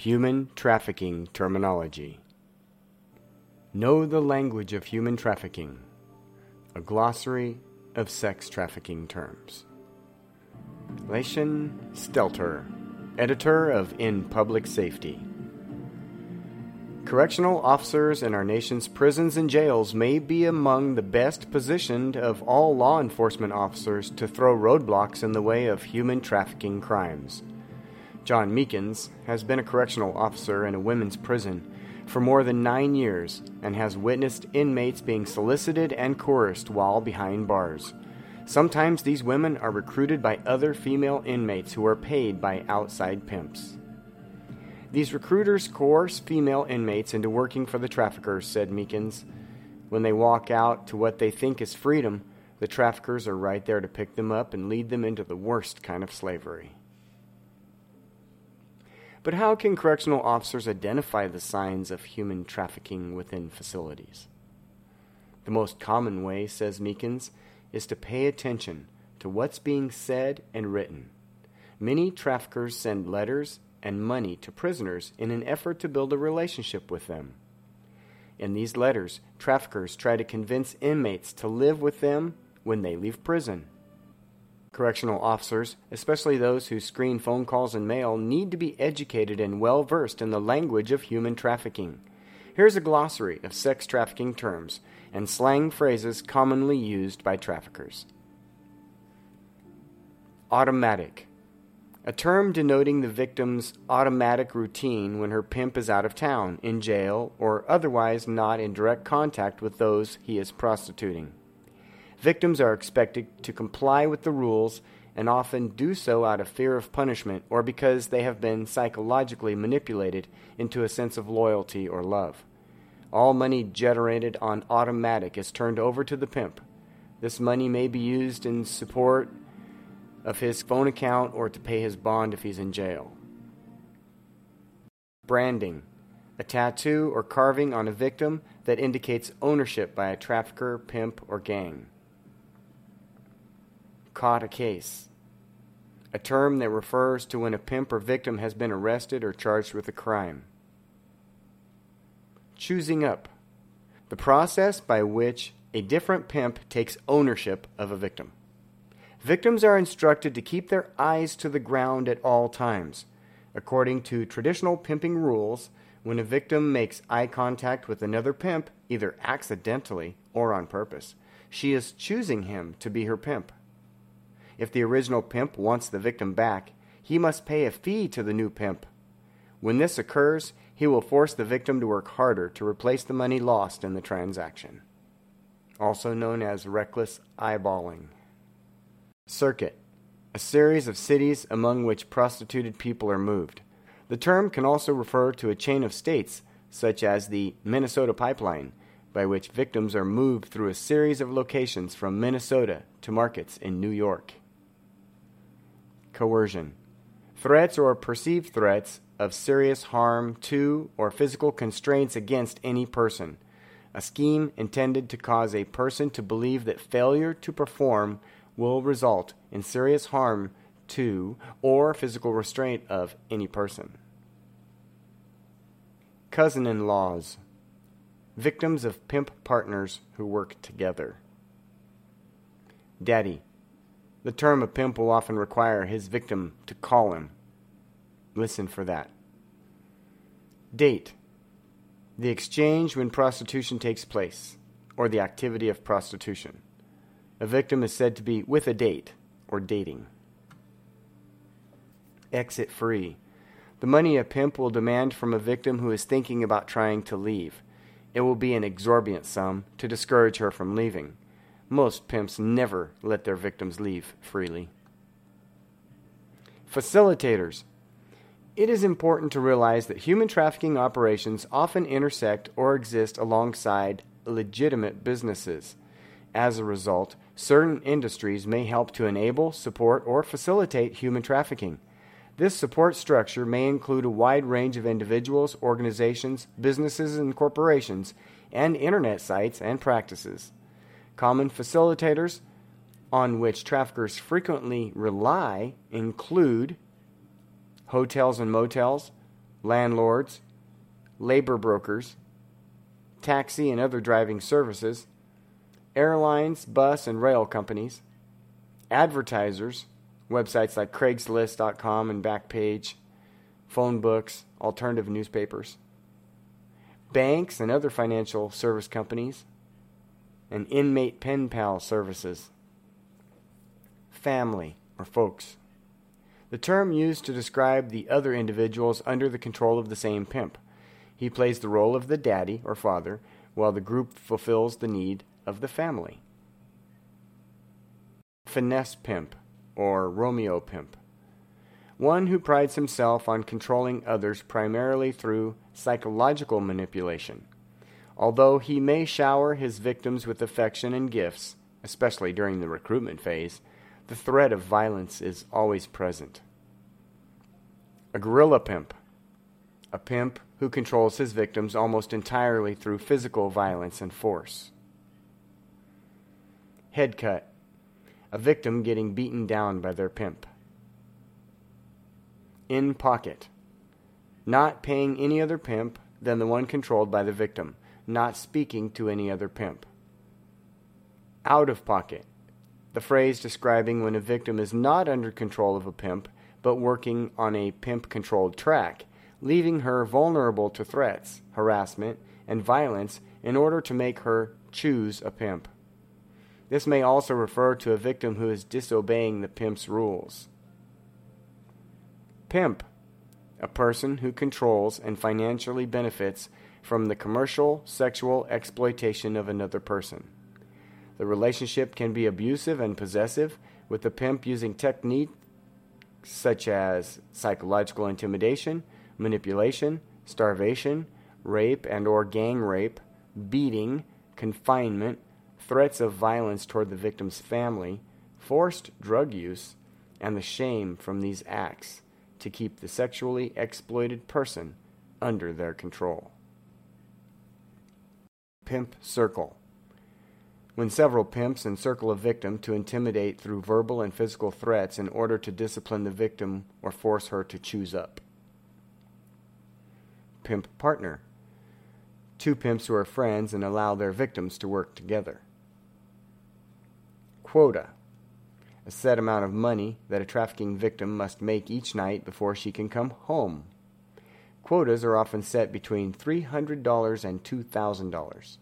Human Trafficking Terminology. Know the language of human trafficking, a glossary of sex trafficking terms. Leischen Stelter, editor of In Public Safety. Correctional officers in our nation's prisons and jails may be among the best positioned of all law enforcement officers to throw roadblocks in the way of human trafficking crimes. John Meekins has been a correctional officer in a women's prison for more than nine years and has witnessed inmates being solicited and coerced while behind bars. Sometimes these women are recruited by other female inmates who are paid by outside pimps. These recruiters coerce female inmates into working for the traffickers, said Meekins. When they walk out to what they think is freedom, the traffickers are right there to pick them up and lead them into the worst kind of slavery. But how can correctional officers identify the signs of human trafficking within facilities? The most common way, says Meekins, is to pay attention to what's being said and written. Many traffickers send letters and money to prisoners in an effort to build a relationship with them. In these letters, traffickers try to convince inmates to live with them when they leave prison. Correctional officers, especially those who screen phone calls and mail, need to be educated and well versed in the language of human trafficking. Here's a glossary of sex trafficking terms and slang phrases commonly used by traffickers. Automatic. A term denoting the victim's automatic routine when her pimp is out of town, in jail, or otherwise not in direct contact with those he is prostituting. Victims are expected to comply with the rules and often do so out of fear of punishment or because they have been psychologically manipulated into a sense of loyalty or love. All money generated on automatic is turned over to the pimp. This money may be used in support of his phone account or to pay his bond if he's in jail. Branding a tattoo or carving on a victim that indicates ownership by a trafficker, pimp, or gang caught a case, a term that refers to when a pimp or victim has been arrested or charged with a crime. Choosing up, the process by which a different pimp takes ownership of a victim. Victims are instructed to keep their eyes to the ground at all times. According to traditional pimping rules, when a victim makes eye contact with another pimp, either accidentally or on purpose, she is choosing him to be her pimp. If the original pimp wants the victim back, he must pay a fee to the new pimp. When this occurs, he will force the victim to work harder to replace the money lost in the transaction, also known as reckless eyeballing. Circuit a series of cities among which prostituted people are moved. The term can also refer to a chain of states, such as the Minnesota Pipeline, by which victims are moved through a series of locations from Minnesota to markets in New York coercion. Threats or perceived threats of serious harm to or physical constraints against any person. A scheme intended to cause a person to believe that failure to perform will result in serious harm to or physical restraint of any person. Cousin in laws. Victims of pimp partners who work together. Daddy the term a pimp will often require his victim to call him. Listen for that. Date. The exchange when prostitution takes place, or the activity of prostitution. A victim is said to be with a date, or dating. Exit free. The money a pimp will demand from a victim who is thinking about trying to leave. It will be an exorbitant sum to discourage her from leaving. Most pimps never let their victims leave freely. Facilitators. It is important to realize that human trafficking operations often intersect or exist alongside legitimate businesses. As a result, certain industries may help to enable, support, or facilitate human trafficking. This support structure may include a wide range of individuals, organizations, businesses, and corporations, and internet sites and practices. Common facilitators on which traffickers frequently rely include hotels and motels, landlords, labor brokers, taxi and other driving services, airlines, bus and rail companies, advertisers, websites like Craigslist.com and Backpage, phone books, alternative newspapers, banks and other financial service companies, and inmate pen pal services, family or folks. The term used to describe the other individuals under the control of the same pimp. He plays the role of the daddy or father, while the group fulfills the need of the family. Finesse pimp, or Romeo pimp. One who prides himself on controlling others primarily through psychological manipulation. Although he may shower his victims with affection and gifts, especially during the recruitment phase, the threat of violence is always present. A guerrilla pimp. A pimp who controls his victims almost entirely through physical violence and force. Head cut. A victim getting beaten down by their pimp. In pocket. Not paying any other pimp than the one controlled by the victim. Not speaking to any other pimp. Out of pocket. The phrase describing when a victim is not under control of a pimp, but working on a pimp controlled track leaving her vulnerable to threats, harassment, and violence in order to make her choose a pimp. This may also refer to a victim who is disobeying the pimp's rules. Pimp, a person who controls and financially benefits from the commercial sexual exploitation of another person. The relationship can be abusive and possessive, with the pimp using techniques such as psychological intimidation, manipulation, starvation, rape and or gang rape, beating, confinement, threats of violence toward the victim's family, forced drug use, and the shame from these acts to keep the sexually exploited person under their control. Pimp Circle when several pimps encircle a victim to intimidate through verbal and physical threats in order to discipline the victim or force her to choose up pimp partner. Two pimps who are friends and allow their victims to work together. Quota. A set amount of money that a trafficking victim must make each night before she can come home. Quotas are often set between $300 and $2,000.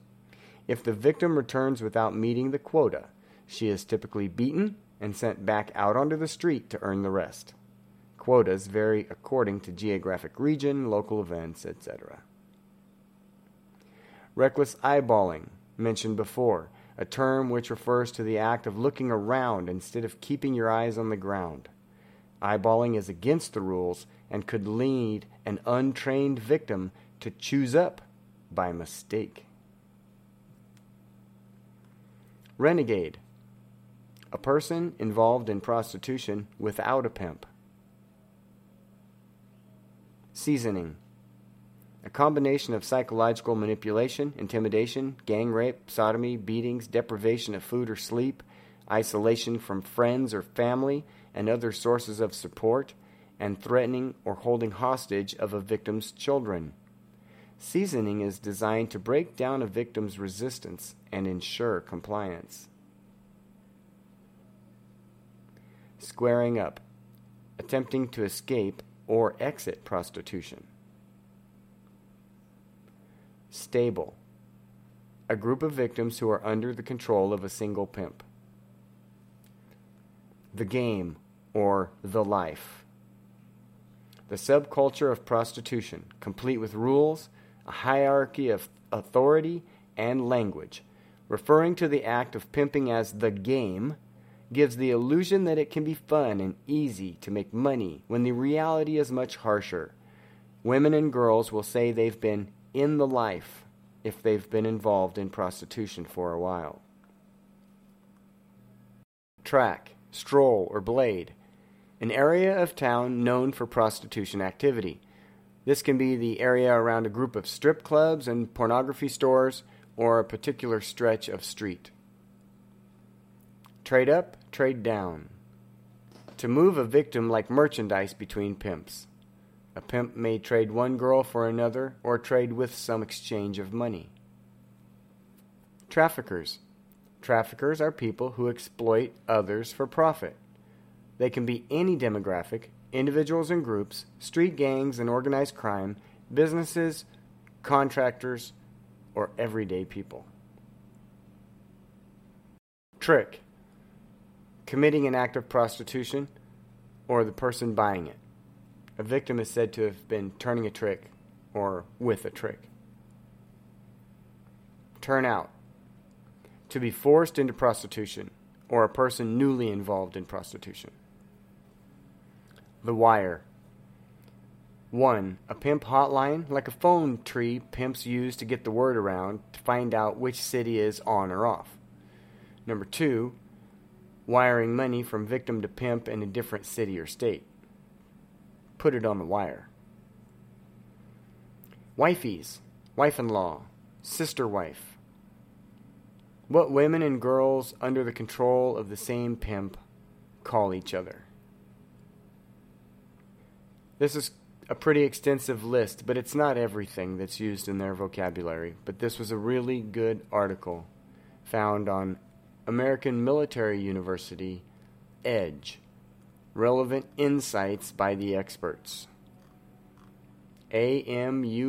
If the victim returns without meeting the quota, she is typically beaten and sent back out onto the street to earn the rest. Quotas vary according to geographic region, local events, etc. Reckless eyeballing, mentioned before, a term which refers to the act of looking around instead of keeping your eyes on the ground. Eyeballing is against the rules and could lead an untrained victim to choose up by mistake. Renegade, a person involved in prostitution without a pimp. Seasoning. A combination of psychological manipulation, intimidation, gang rape, sodomy, beatings, deprivation of food or sleep, isolation from friends or family and other sources of support, and threatening or holding hostage of a victim's children. Seasoning is designed to break down a victim's resistance and ensure compliance. Squaring up. Attempting to escape or exit prostitution. Stable. A group of victims who are under the control of a single pimp. The game or the life. The subculture of prostitution, complete with rules, a hierarchy of authority, and language, referring to the act of pimping as the game, gives the illusion that it can be fun and easy to make money when the reality is much harsher. Women and girls will say they've been in the life if they've been involved in prostitution for a while. Track, stroll, or blade. An area of town known for prostitution activity. This can be the area around a group of strip clubs and pornography stores or a particular stretch of street. Trade up, trade down. To move a victim like merchandise between pimps. A pimp may trade one girl for another or trade with some exchange of money. Traffickers. Traffickers are people who exploit others for profit. They can be any demographic, individuals and groups, street gangs and organized crime, businesses, contractors, or everyday people. Trick committing an act of prostitution or the person buying it. A victim is said to have been turning a trick or with a trick. Turn out. To be forced into prostitution or a person newly involved in prostitution. The Wire. 1. A pimp hotline, like a phone tree pimps use to get the word around to find out which city is on or off. Number 2 wiring money from victim to pimp in a different city or state. Put it on the wire. Wifeys, wife in law, sister wife. What women and girls under the control of the same pimp call each other. This is a pretty extensive list, but it's not everything that's used in their vocabulary. But this was a really good article found on American Military University, EDGE Relevant Insights by the Experts. AMUEDGE.com.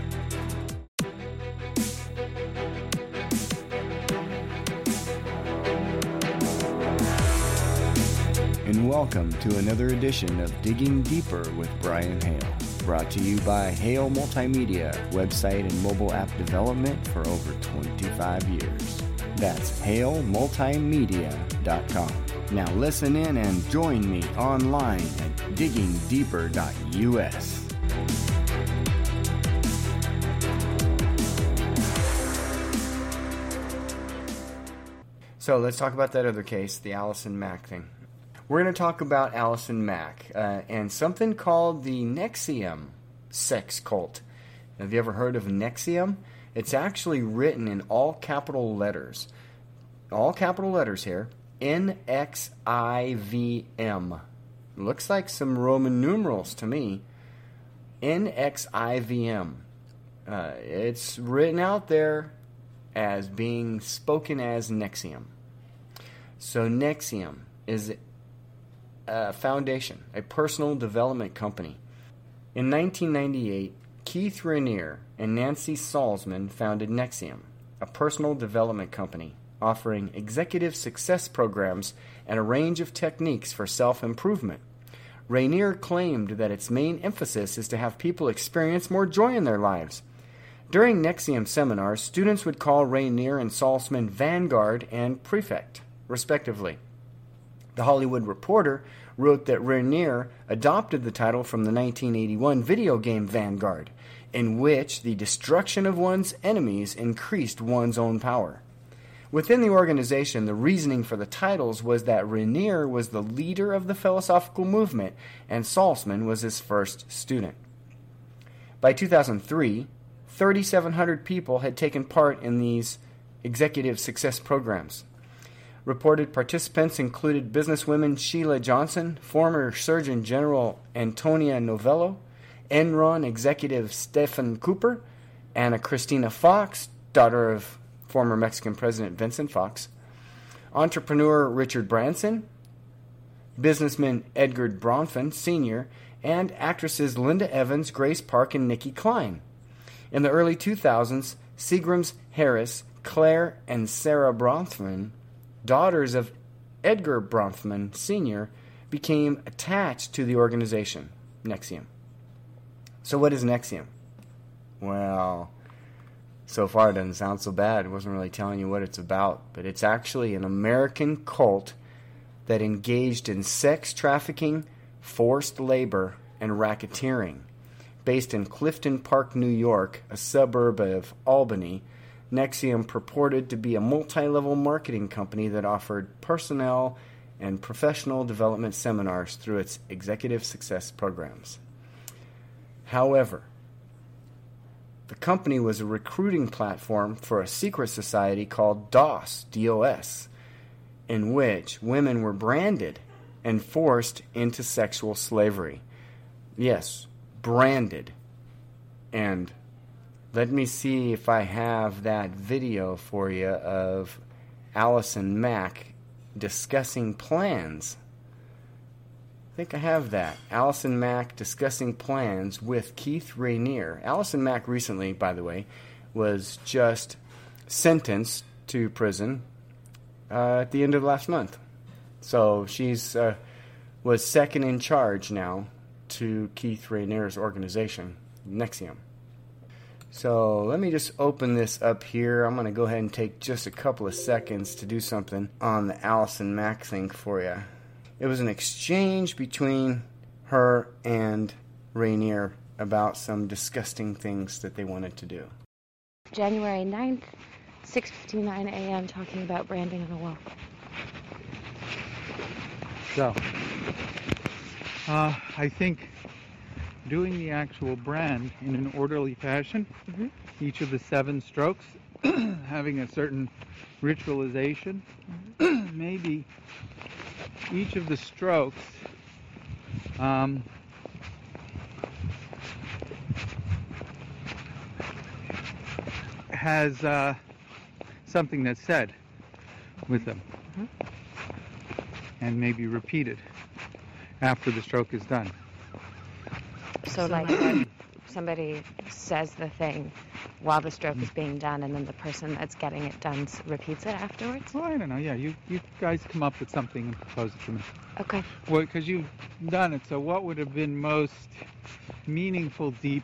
Welcome to another edition of Digging Deeper with Brian Hale. Brought to you by Hale Multimedia, website and mobile app development for over 25 years. That's halemultimedia.com. Now listen in and join me online at diggingdeeper.us. So let's talk about that other case, the Allison Mack thing. We're going to talk about Allison Mack uh, and something called the Nexium sex cult. Have you ever heard of Nexium? It's actually written in all capital letters. All capital letters here. N X I V M. Looks like some Roman numerals to me. N X I V M. Uh, it's written out there as being spoken as Nexium. So NXIVM is a foundation, a personal development company. In 1998, Keith Raniere and Nancy Salzman founded Nexium, a personal development company offering executive success programs and a range of techniques for self improvement. Raniere claimed that its main emphasis is to have people experience more joy in their lives. During Nexium seminars, students would call Raniere and Salzman Vanguard and Prefect, respectively. The Hollywood Reporter wrote that Raniere adopted the title from the 1981 video game Vanguard, in which the destruction of one's enemies increased one's own power. Within the organization, the reasoning for the titles was that Raniere was the leader of the philosophical movement and Salzman was his first student. By 2003, 3,700 people had taken part in these executive success programs. Reported participants included businesswomen Sheila Johnson, former Surgeon General Antonia Novello, Enron executive Stephen Cooper, Ana Cristina Fox, daughter of former Mexican President Vincent Fox, entrepreneur Richard Branson, businessman Edgar Bronfman Sr., and actresses Linda Evans, Grace Park, and Nicki Clyne. In the early 2000s, Seagram heiresses, Clare, and Sara Bronfman, daughters of Edgar Bronfman Sr., became attached to the organization, Nexium. So, what is Nexium? Well, so far it doesn't sound so bad. It wasn't really telling you what it's about, but it's actually an American cult that engaged in sex trafficking, forced labor, and racketeering. Based in Clifton Park, New York, a suburb of Albany, NXIVM purported to be a multi level marketing company that offered personnel and professional development seminars through its executive success programs. However, the company was a recruiting platform for a secret society called DOS, DOS, in which women were branded and forced into sexual slavery. Yes, branded. And let me see if I have that video for you of Allison Mack discussing plans. I think I have that. Allison Mack discussing plans with Keith Raniere. Allison Mack recently, by the way, was just sentenced to prison uh, at the end of last month. So she's uh, was second in charge now to Keith Raniere's organization, NXIVM. So let me just open this up here. I'm going to go ahead and take just a couple of seconds to do something on the Allison Mack thing for you. It was an exchange between her and Raniere about some disgusting things that they wanted to do. January 9th, 6:59 a.m. talking about branding on a wall. So, uh, I think doing the actual brand in an orderly fashion, Mhm. each of the seven strokes having a certain ritualization, maybe each of the strokes um, has uh, something that's said with them Mhm. and maybe repeated after the stroke is done. So oh like when somebody says the thing while the stroke is being done, and then the person that's getting it done repeats it afterwards. Well, I don't know. Yeah, you, you guys come up with something and propose it to me. Okay. Well, because you've done it. So, what would have been most meaningful, deep,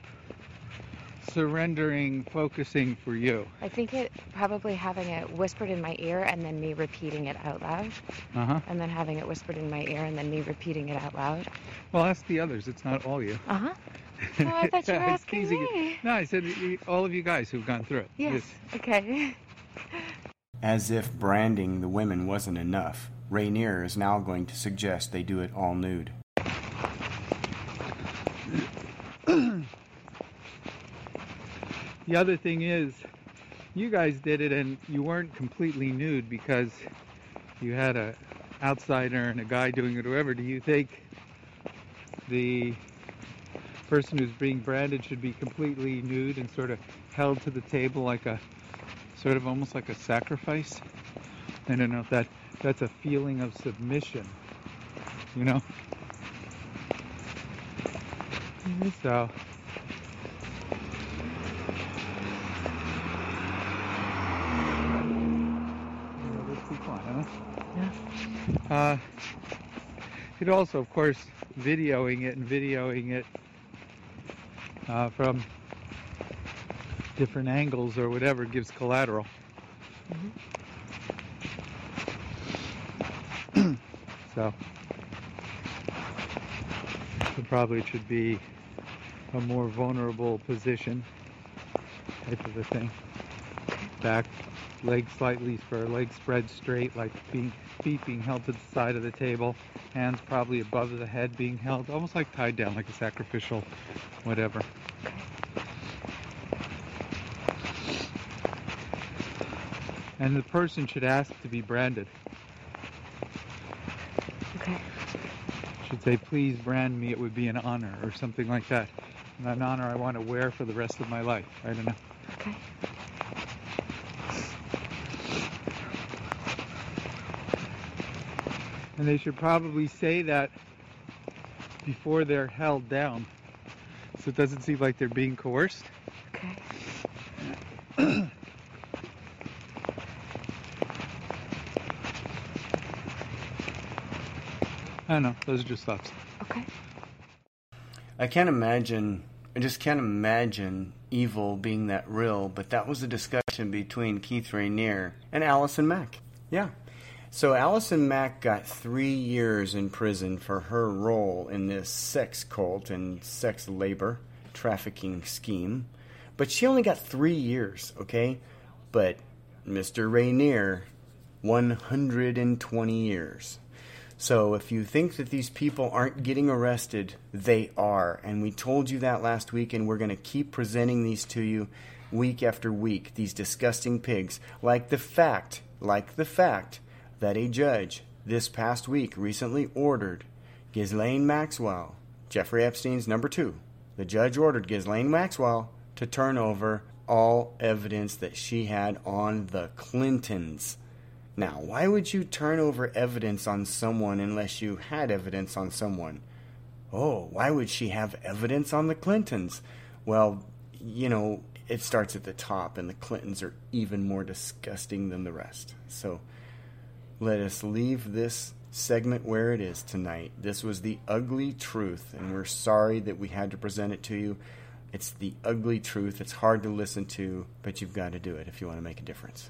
surrendering, focusing for you? I think it probably having it whispered in my ear and then me repeating it out loud, Uh huh. and then having it whispered in my ear and then me repeating it out loud. Well, ask the others. It's not all you. Uh huh. Oh, I thought you were asking teasing you. me. No, I said all of you guys who've gone through it. Yes. Okay. As if branding the women wasn't enough, Raniere is now going to suggest they do it all nude. The other thing is, you guys did it and you weren't completely nude because you had a outsider and a guy doing it. Whoever, do you think the person who's being branded should be completely nude and sort of held to the table like a sort of almost like a sacrifice? I don't know if that that's a feeling of submission, you know. Mm-hmm. So. Yeah, let's be quiet, huh? Uh, it also, of course, videoing it and videoing it uh, from different angles or whatever gives collateral. so, so probably should be a more vulnerable position type of a thing. Back, legs slightly for legs spread straight, like being feet being held to the side of the table, hands probably above the head being held, almost like tied down, like a sacrificial, whatever. And the person should ask to be branded. Okay. Should say, please brand me, it would be an honor, or something like that. And an honor I want to wear for the rest of my life. I don't know. Okay. And they should probably say that before they're held down. So it doesn't seem like they're being coerced. Okay. I don't know. Those are just thoughts. Okay. I can't imagine. I just can't imagine evil being that real. But that was a discussion between Keith Raniere and Allison Mack. Yeah. So Allison Mack got three years in prison for her role in this sex cult and sex labor trafficking scheme. But she only got three years, okay? But Mr. Raniere, 120 years. So if you think that these people aren't getting arrested, they are. And we told you that last week, and we're going to keep presenting these to you week after week, these disgusting pigs. Like the fact, like the fact that a judge this past week recently ordered Ghislaine Maxwell, Jeffrey Epstein's number two, the judge ordered Ghislaine Maxwell to turn over all evidence that she had on the Clintons. Now, why would you turn over evidence on someone unless you had evidence on someone? Oh, why would she have evidence on the Clintons? Well, you know, it starts at the top, and the Clintons are even more disgusting than the rest. So let us leave this segment where it is tonight. This was the ugly truth, and we're sorry that we had to present it to you. It's the ugly truth. It's hard to listen to, but you've got to do it if you want to make a difference.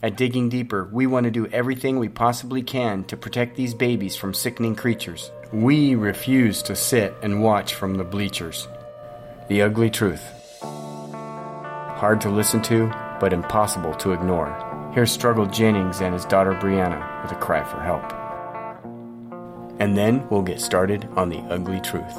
At Digging Deeper, we want to do everything we possibly can to protect these babies from sickening creatures. We refuse to sit and watch from the bleachers. The ugly truth. Hard to listen to, but impossible to ignore. Here's Struggle Jennings and his daughter Brianna with a cry for help. And then we'll get started on the ugly truth.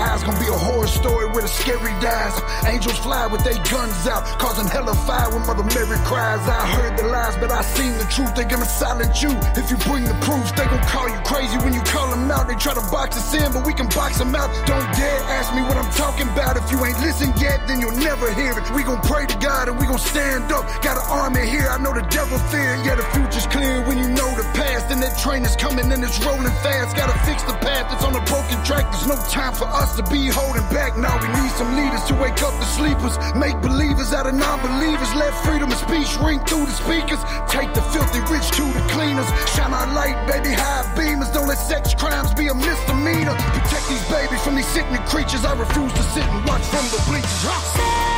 Eyes. Gonna be a horror story with a scary dies. Angels fly with their guns out, causing hell of fire when Mother Mary cries. I heard the lies, but I seen the truth. They gonna silence you if you bring the proofs. They gonna call you crazy when you call them out. They try to box us in, but we can box them out. Don't dare ask me what I'm talking about. If you ain't listened yet, then you'll never hear it. We gon' pray to God and we gon' stand up. Got an army here, I know the devil fear. Yeah, the future's clear when you know the past. And that train is coming and it's rolling fast. Gotta fix the path that's on a broken track. There's no time for us to be holding back. Now we need some leaders to wake up the sleepers. Make believers out of non-believers. Let freedom of speech ring through the speakers. Take the filthy rich to the cleaners. Shine our light, baby, high beamers. Don't let sex crimes be a misdemeanor. Protect these babies from these sickening creatures. I refuse to sit and watch from the bleachers. Huh?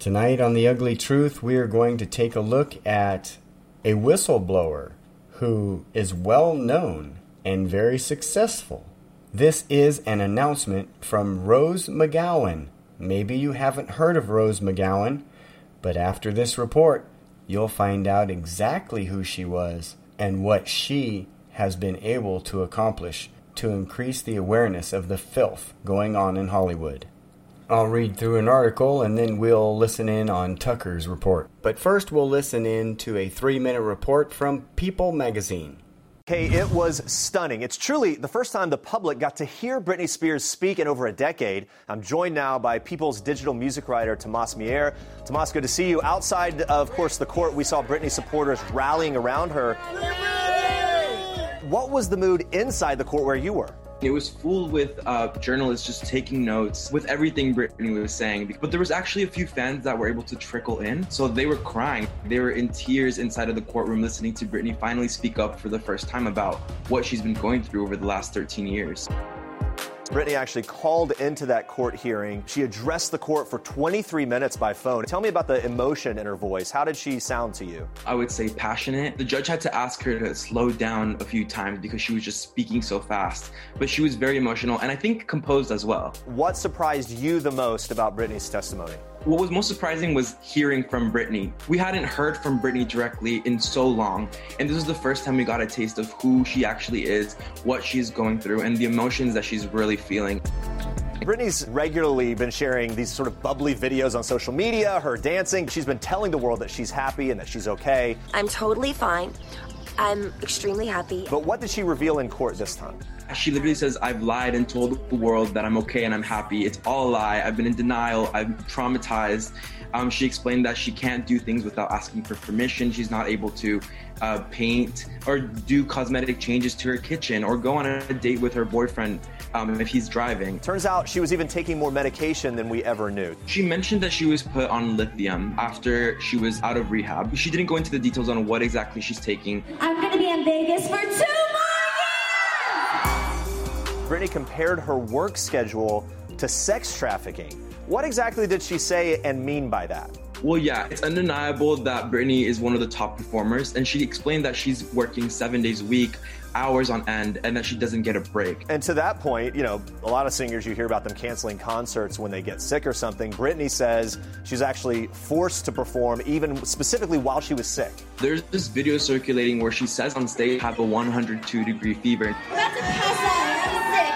Tonight on The Ugly Truth, we are going to take a look at a whistleblower who is well known and very successful. This is an announcement from Rose McGowan. Maybe you haven't heard of Rose McGowan, but after this report, you'll find out exactly who she was and what she has been able to accomplish to increase the awareness of the filth going on in Hollywood. I'll read through an article and then we'll listen in on Tucker's report. But first, we'll listen in to a three minute report from People magazine. Hey, it was stunning. It's truly the first time the public got to hear Britney Spears speak in over a decade. I'm joined now by People's digital music writer, Tomas Mier. Tomas, good to see you. Outside, of course, the court, we saw Britney supporters rallying around her. what was the mood inside the court where you were? It was full with uh, journalists just taking notes with everything Britney was saying. But there was actually a few fans that were able to trickle in. So they were crying. They were in tears inside of the courtroom listening to Britney finally speak up for the first time about what she's been going through over the last 13 years. Britney actually called into that court hearing. She addressed the court for 23 minutes by phone. Tell me about the emotion in her voice. How did she sound to you? I would say passionate. The judge had to ask her to slow down a few times because she was just speaking so fast. But she was very emotional and I think composed as well. What surprised you the most about Britney's testimony? What was most surprising was hearing from Britney. We hadn't heard from Britney directly in so long, and this was the first time we got a taste of who she actually is, what she's going through, and the emotions that she's really feeling. Britney's regularly been sharing these sort of bubbly videos on social media, her dancing. She's been telling the world that she's happy and that she's okay. I'm totally fine. I'm extremely happy. But what did she reveal in court this time? She literally says, I've lied and told the world that I'm okay and I'm happy. It's all a lie. I've been in denial. I'm traumatized. Um, she explained that she can't do things without asking for permission. She's not able to uh, paint or do cosmetic changes to her kitchen or go on a date with her boyfriend um, if he's driving. Turns out she was even taking more medication than we ever knew. She mentioned that she was put on lithium after she was out of rehab. She didn't go into the details on what exactly she's taking. I'm gonna be in Vegas for two Britney compared her work schedule to sex trafficking. What exactly did she say and mean by that? Well, yeah, it's undeniable that Britney is one of the top performers, and she explained that she's working seven days a week, hours on end, and that she doesn't get a break. And to that point, you know, a lot of singers, you hear about them canceling concerts when they get sick or something. Britney says she's actually forced to perform, even specifically while she was sick. There's this video circulating where she says on stage, have a 102 degree fever. I'm about to pass out. I'm sick.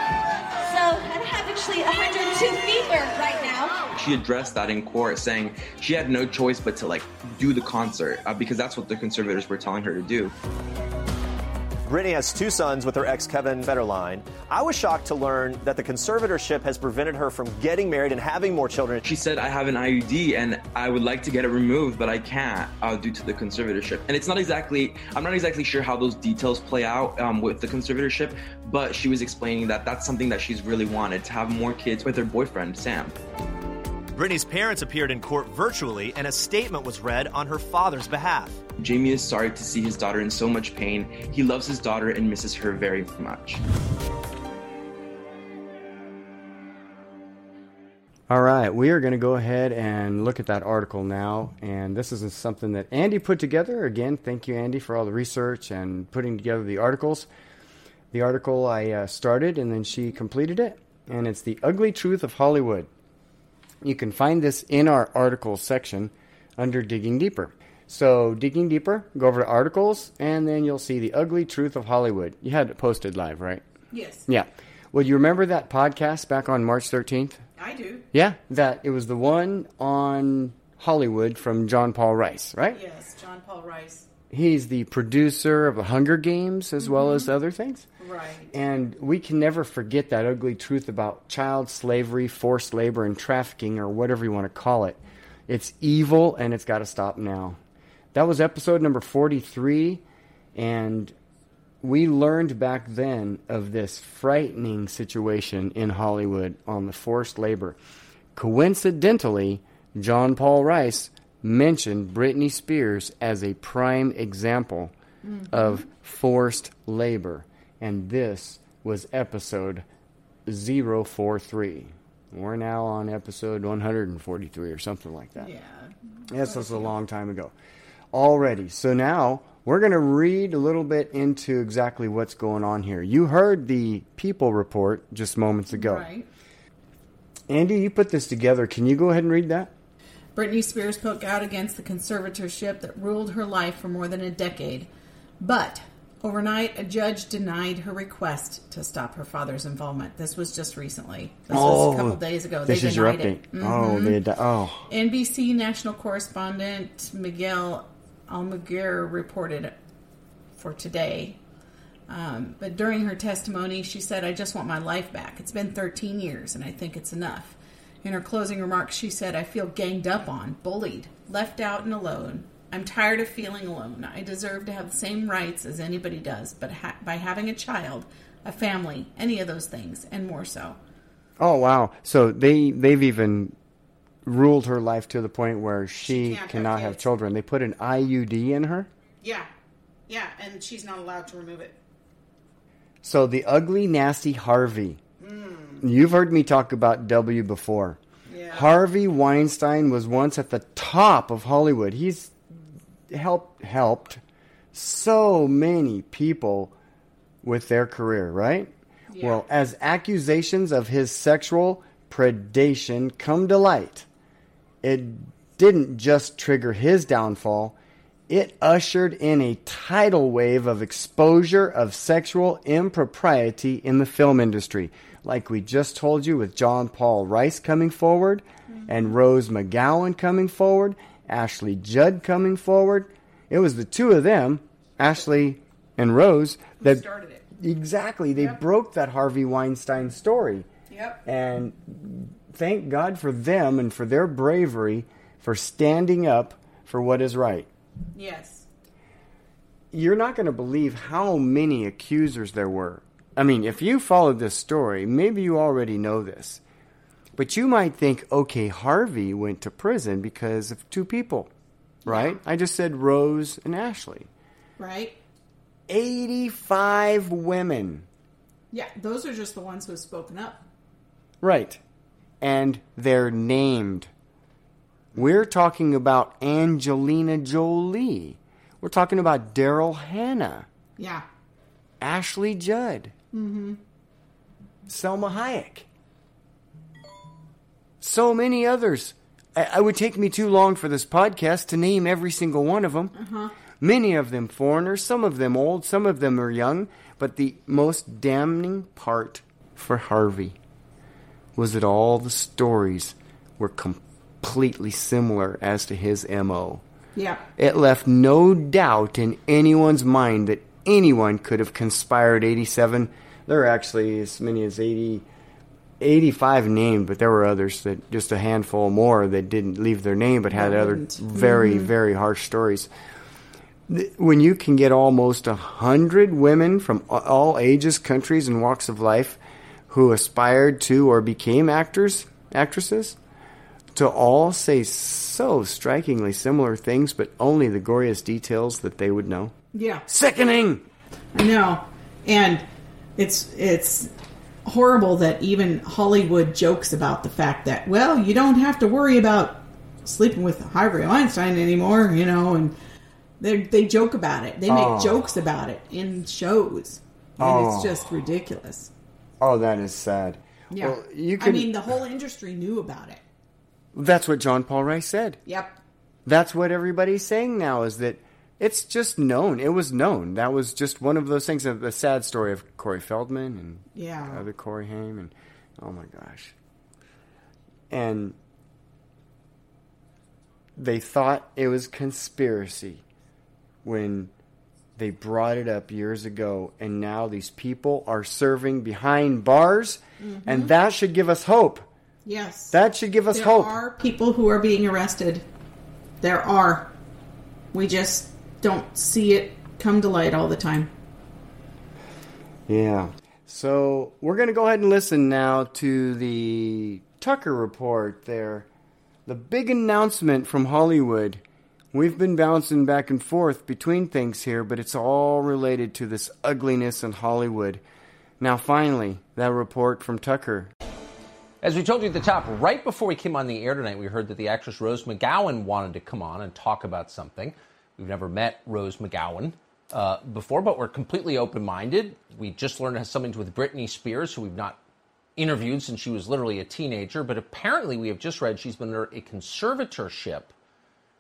So I have actually 102 fever right now. She addressed that in court, saying she had no choice but to like do the concert uh, because that's what the conservators were telling her to do. Britney has two sons with her ex Kevin Federline. I was shocked to learn that the conservatorship has prevented her from getting married and having more children. She said, I have an IUD and I would like to get it removed, but I can't uh, due to the conservatorship. And it's not exactly, I'm not exactly sure how those details play out um, with the conservatorship, but she was explaining that that's something that she's really wanted to have more kids with her boyfriend, Sam. Britney's parents appeared in court virtually, and a statement was read on her father's behalf. Jamie is sorry to see his daughter in so much pain. He loves his daughter and misses her very much. All right, we are going to go ahead and look at that article now. And this is something that Andy put together. Again, thank you, Andy, for all the research and putting together the articles. The article I uh, started and then she completed it, and it's The Ugly Truth of Hollywood. You can find this in our articles section under Digging Deeper. So, Digging Deeper, go over to articles, and then you'll see The Ugly Truth of Hollywood. You had it posted live, right? Yes, Yeah. Well, you remember that podcast back on March 13th? I do. Yeah, that it was the one on Hollywood from John Paul Rice, right? Yes, John Paul Rice. He's the producer of the Hunger Games as well as mm-hmm. other things. Right. And we can never forget that ugly truth about child slavery, forced labor, and trafficking, or whatever you want to call it. It's evil and it's got to stop now. That was episode number 43, and we learned back then of this frightening situation in Hollywood on the forced labor. Coincidentally, John Paul Rice mentioned Britney Spears as a prime example mm-hmm. of forced labor, and this was episode 043. We're now on episode 143 or something like that. Yeah. This was a long time ago. Already. So now we're going to read a little bit into exactly what's going on here. You heard the People report just moments ago. Right. Andy, you put this together. Can you go ahead and read that? Britney Spears spoke out against the conservatorship that ruled her life for more than a decade. But overnight, a judge denied her request to stop her father's involvement. This was just recently. This was a couple days ago. Oh, This they is your denied update. it. Mhm. Oh, they di- oh. NBC national correspondent Miguel Almaguer reported for today. Um, but during her testimony, she said, I just want my life back. It's been 13 years, and I think it's enough. In her closing remarks, she said, I feel ganged up on, bullied, left out and alone. I'm tired of feeling alone. I deserve to have the same rights as anybody does, but ha- by having a child, a family, any of those things, and more so. Oh wow! So they they've even ruled her life to the point where she, have cannot have children. They put an IUD in her. Yeah, yeah, and she's not allowed to remove it. So the ugly, nasty Harvey. You've heard me talk about W before. Yeah. Harvey Weinstein was once at the top of Hollywood. He's helped helped so many people with their career, right? Yeah. Well, as accusations of his sexual predation come to light, it didn't just trigger his downfall, it ushered in a tidal wave of exposure of sexual impropriety in the film industry. Like we just told you with John Paul Rice coming forward and Rose McGowan coming forward, Ashley Judd coming forward. It was the two of them, Ashley and Rose, that started it. Exactly. They broke that Harvey Weinstein story. Yep. And thank God for them and for their bravery for standing up for what is right. Yes. You're not going to believe how many accusers there were. I mean, if you followed this story, maybe you already know this. But you might think, okay, Harvey went to prison because of two people, right? I just said Rose and Ashley. Right? 85 women. Yeah, those are just the ones who have spoken up. Right. And they're named. We're talking about Angelina Jolie. We're talking about Daryl Hannah, Yeah. Ashley Judd, Mm-hmm. Salma Hayek. So many others. I, I would take me too long for this podcast to name every single one of them. Uh-huh. Many of them foreigners, some of them old, some of them are young. But the most damning part for Harvey was that all the stories were completely similar as to his MO. Yeah. It left no doubt in anyone's mind that anyone could have conspired 87. There were actually as many as 80, 85 named, but there were others that just a handful more that didn't leave their name but had other very, Mhm. very harsh stories. When you can get almost a hundred women from all ages, countries, and walks of life who aspired to or became actors, actresses, to all say so strikingly similar things, but only the goriest details that they would know. Yeah. Sickening. I know. And it's it's horrible that even Hollywood jokes about the fact that, well, you don't have to worry about sleeping with Harvey Weinstein anymore, you know, and they they joke about it. They make Oh. jokes about it in shows. And Oh. it's just ridiculous. Oh, that is sad. Yeah. Well, you I mean, the whole industry knew about it. that's what John Paul Rice said. Yep. That's what everybody's saying now is that it's just known. It was known. That was just one of those things. The sad story of Corey Feldman and Yeah. other Corey Haim and oh my gosh. And they thought it was conspiracy when they brought it up years ago, and now these people are serving behind bars, mm-hmm. and that should give us hope. Yes. That should give us there hope. are people who are being arrested. There are. We just don't see it come to light all the time. Yeah. So we're going to go ahead and listen now to the Tucker report there. The big announcement from Hollywood. We've been bouncing back and forth between things here, but it's all related to this ugliness in Hollywood. Now, finally, that report from Tucker. As we told you at the top, right before we came on the air tonight, we heard that the actress Rose McGowan wanted to come on and talk about something. We've never met Rose McGowan uh, before, but we're completely open minded. We just learned has something with Britney Spears, who we've not interviewed since she was literally a teenager. But apparently, we have just read she's been under a conservatorship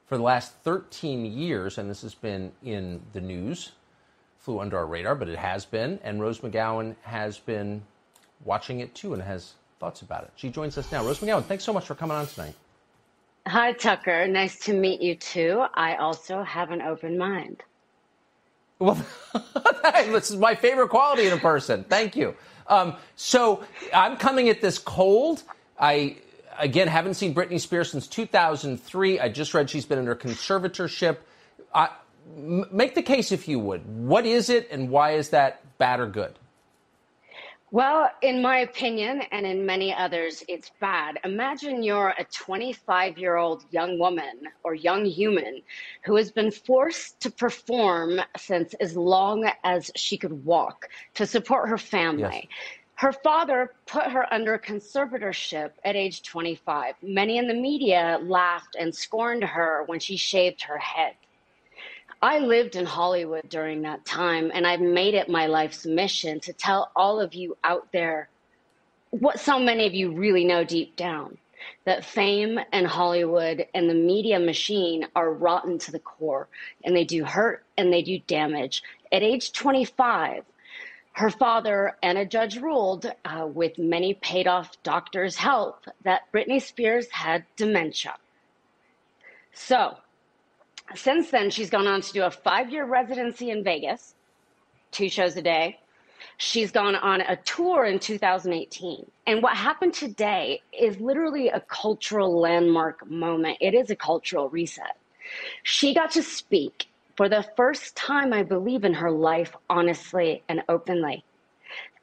for the last 13 years, and this has been in the news. Flew under our radar, but it has been. And Rose McGowan has been watching it too and has thoughts about it. She joins us now. Rose McGowan, thanks so much for coming on tonight. Hi, Tucker. Nice to meet you too. I also have an open mind. Well, this is my favorite quality in a person. Thank you. Um, so I'm coming at this cold. I again haven't seen Britney Spears since 2003. I just read she's been under conservatorship. I, m- make the case if you would. What is it, and why is that bad or good? Well, in my opinion, and in many others, it's bad. Imagine you're a 25 year old young woman or young human who has been forced to perform since as long as she could walk to support her family. Her father put her under conservatorship at age 25. Many in the media laughed and scorned her when she shaved her head. I lived in Hollywood during that time, and I've made it my life's mission to tell all of you out there what so many of you really know deep down that fame and Hollywood and the media machine are rotten to the core, and they do hurt and they do damage. At age 25, her father and a judge ruled, uh, with many paid off doctors' help, that Britney Spears had dementia. So, since then, she's gone on to do a five year residency in Vegas, two shows a day. She's gone on a tour in 2018. And what happened today is literally a cultural landmark moment. It is a cultural reset. She got to speak for the first time, I believe, in her life, honestly and openly.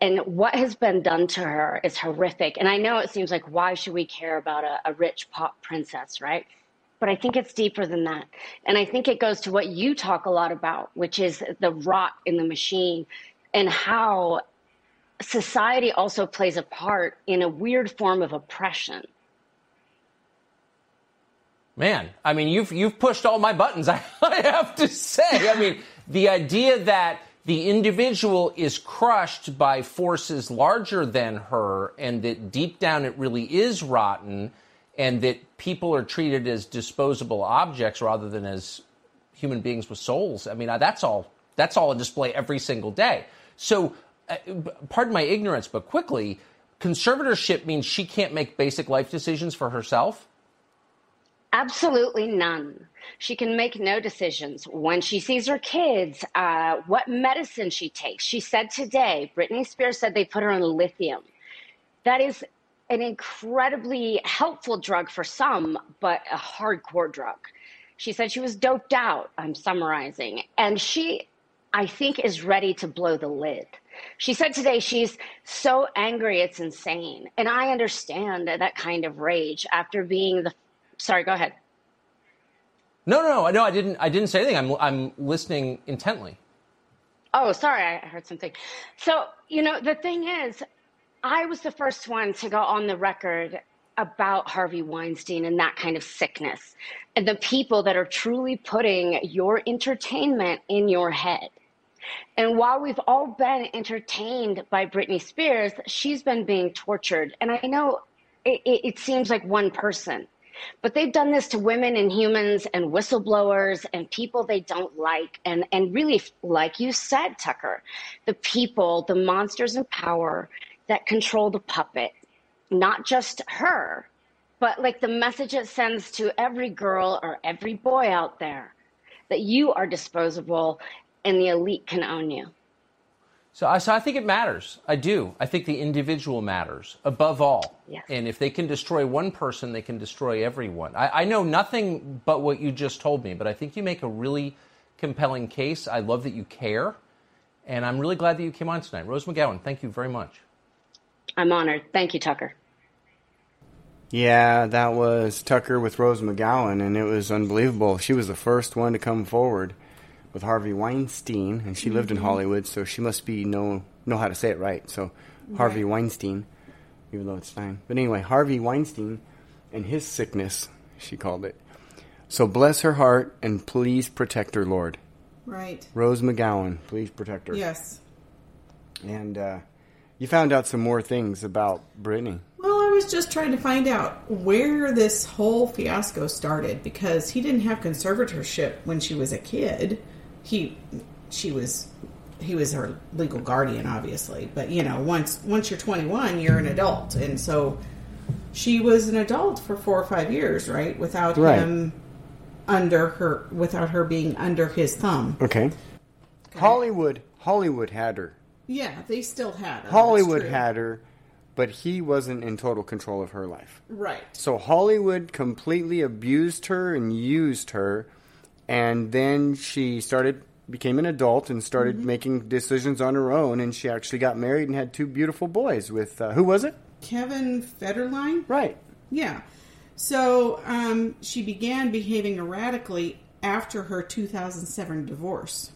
And what has been done to her is horrific. And I know it seems like, why should we care about a, a rich pop princess, right? But I think it's deeper than that. And I think it goes to what you talk a lot about, which is the rot in the machine and how society also plays a part in a weird form of oppression. Man, I mean, you've you've pushed all my buttons. I, I have to say. I mean, the idea that the individual is crushed by forces larger than her, and that deep down it really is rotten, and that people are treated as disposable objects rather than as human beings with souls. I mean, that's all. That's all on display every single day. So, uh, pardon my ignorance, but quickly, conservatorship means she can't make basic life decisions for herself. Absolutely none. She can make no decisions when she sees her kids, uh, what medicine she takes. She said today, Britney Spears said they put her on lithium. That is an incredibly helpful drug for some, but a hardcore drug. She said she was doped out. I'm summarizing. And she, I think, is ready to blow the lid. She said today she's so angry it's insane. And I understand that kind of rage after being the sorry, go ahead. No, no, no, I didn't I didn't say anything. I'm I'm listening intently. Oh, sorry, I heard something. So, you know, the thing is, I was the first one to go on the record about Harvey Weinstein and that kind of sickness and the people that are truly putting your entertainment in your head. And while we've all been entertained by Britney Spears, she's been being tortured. And I know it, it, it seems like one person, but they've done this to women and humans and whistleblowers and people they don't like. And, and really, like you said, Tucker, the people, the monsters in power that control the puppet, not just her, but like the message it sends to every girl or every boy out there that you are disposable and the elite can own you. So I, so I think it matters. I do. I think the individual matters above all. Yes. And if they can destroy one person, they can destroy everyone. I, I know nothing but what you just told me, but I think you make a really compelling case. I love that you care. And I'm really glad that you came on tonight. Rose McGowan, thank you very much. I'm honored. Thank you, Tucker. Yeah, that was Tucker with Rose McGowan, and it was unbelievable. She was the first one to come forward with Harvey Weinstein, and she mm-hmm. lived in Hollywood, so she must be know know how to say it right. So Harvey. Weinstein, even though it's fine. But anyway, Harvey Weinstein and his sickness, she called it. So bless her heart and please protect her, Lord. Right. Rose McGowan, please protect her. Yes. And uh, you found out some more things about Britney. Well, I was just trying to find out where this whole fiasco started because he didn't have conservatorship when she was a kid. He, she was, he was her legal guardian, obviously. But you know, once once you're 21, you're an adult, and so she was an adult for four or five years, right? Without right. him under her, without her being under his thumb. Okay. okay. Hollywood, Hollywood had her. Yeah, they still had her. Hollywood had her, but he wasn't in total control of her life. Right. So Hollywood completely abused her and used her, and then she started became an adult and started Mhm. making decisions on her own. And she actually got married and had two beautiful boys. With uh, who was it? Kevin Federline? Right. Yeah. So um, she began behaving erratically after her 2007 divorce.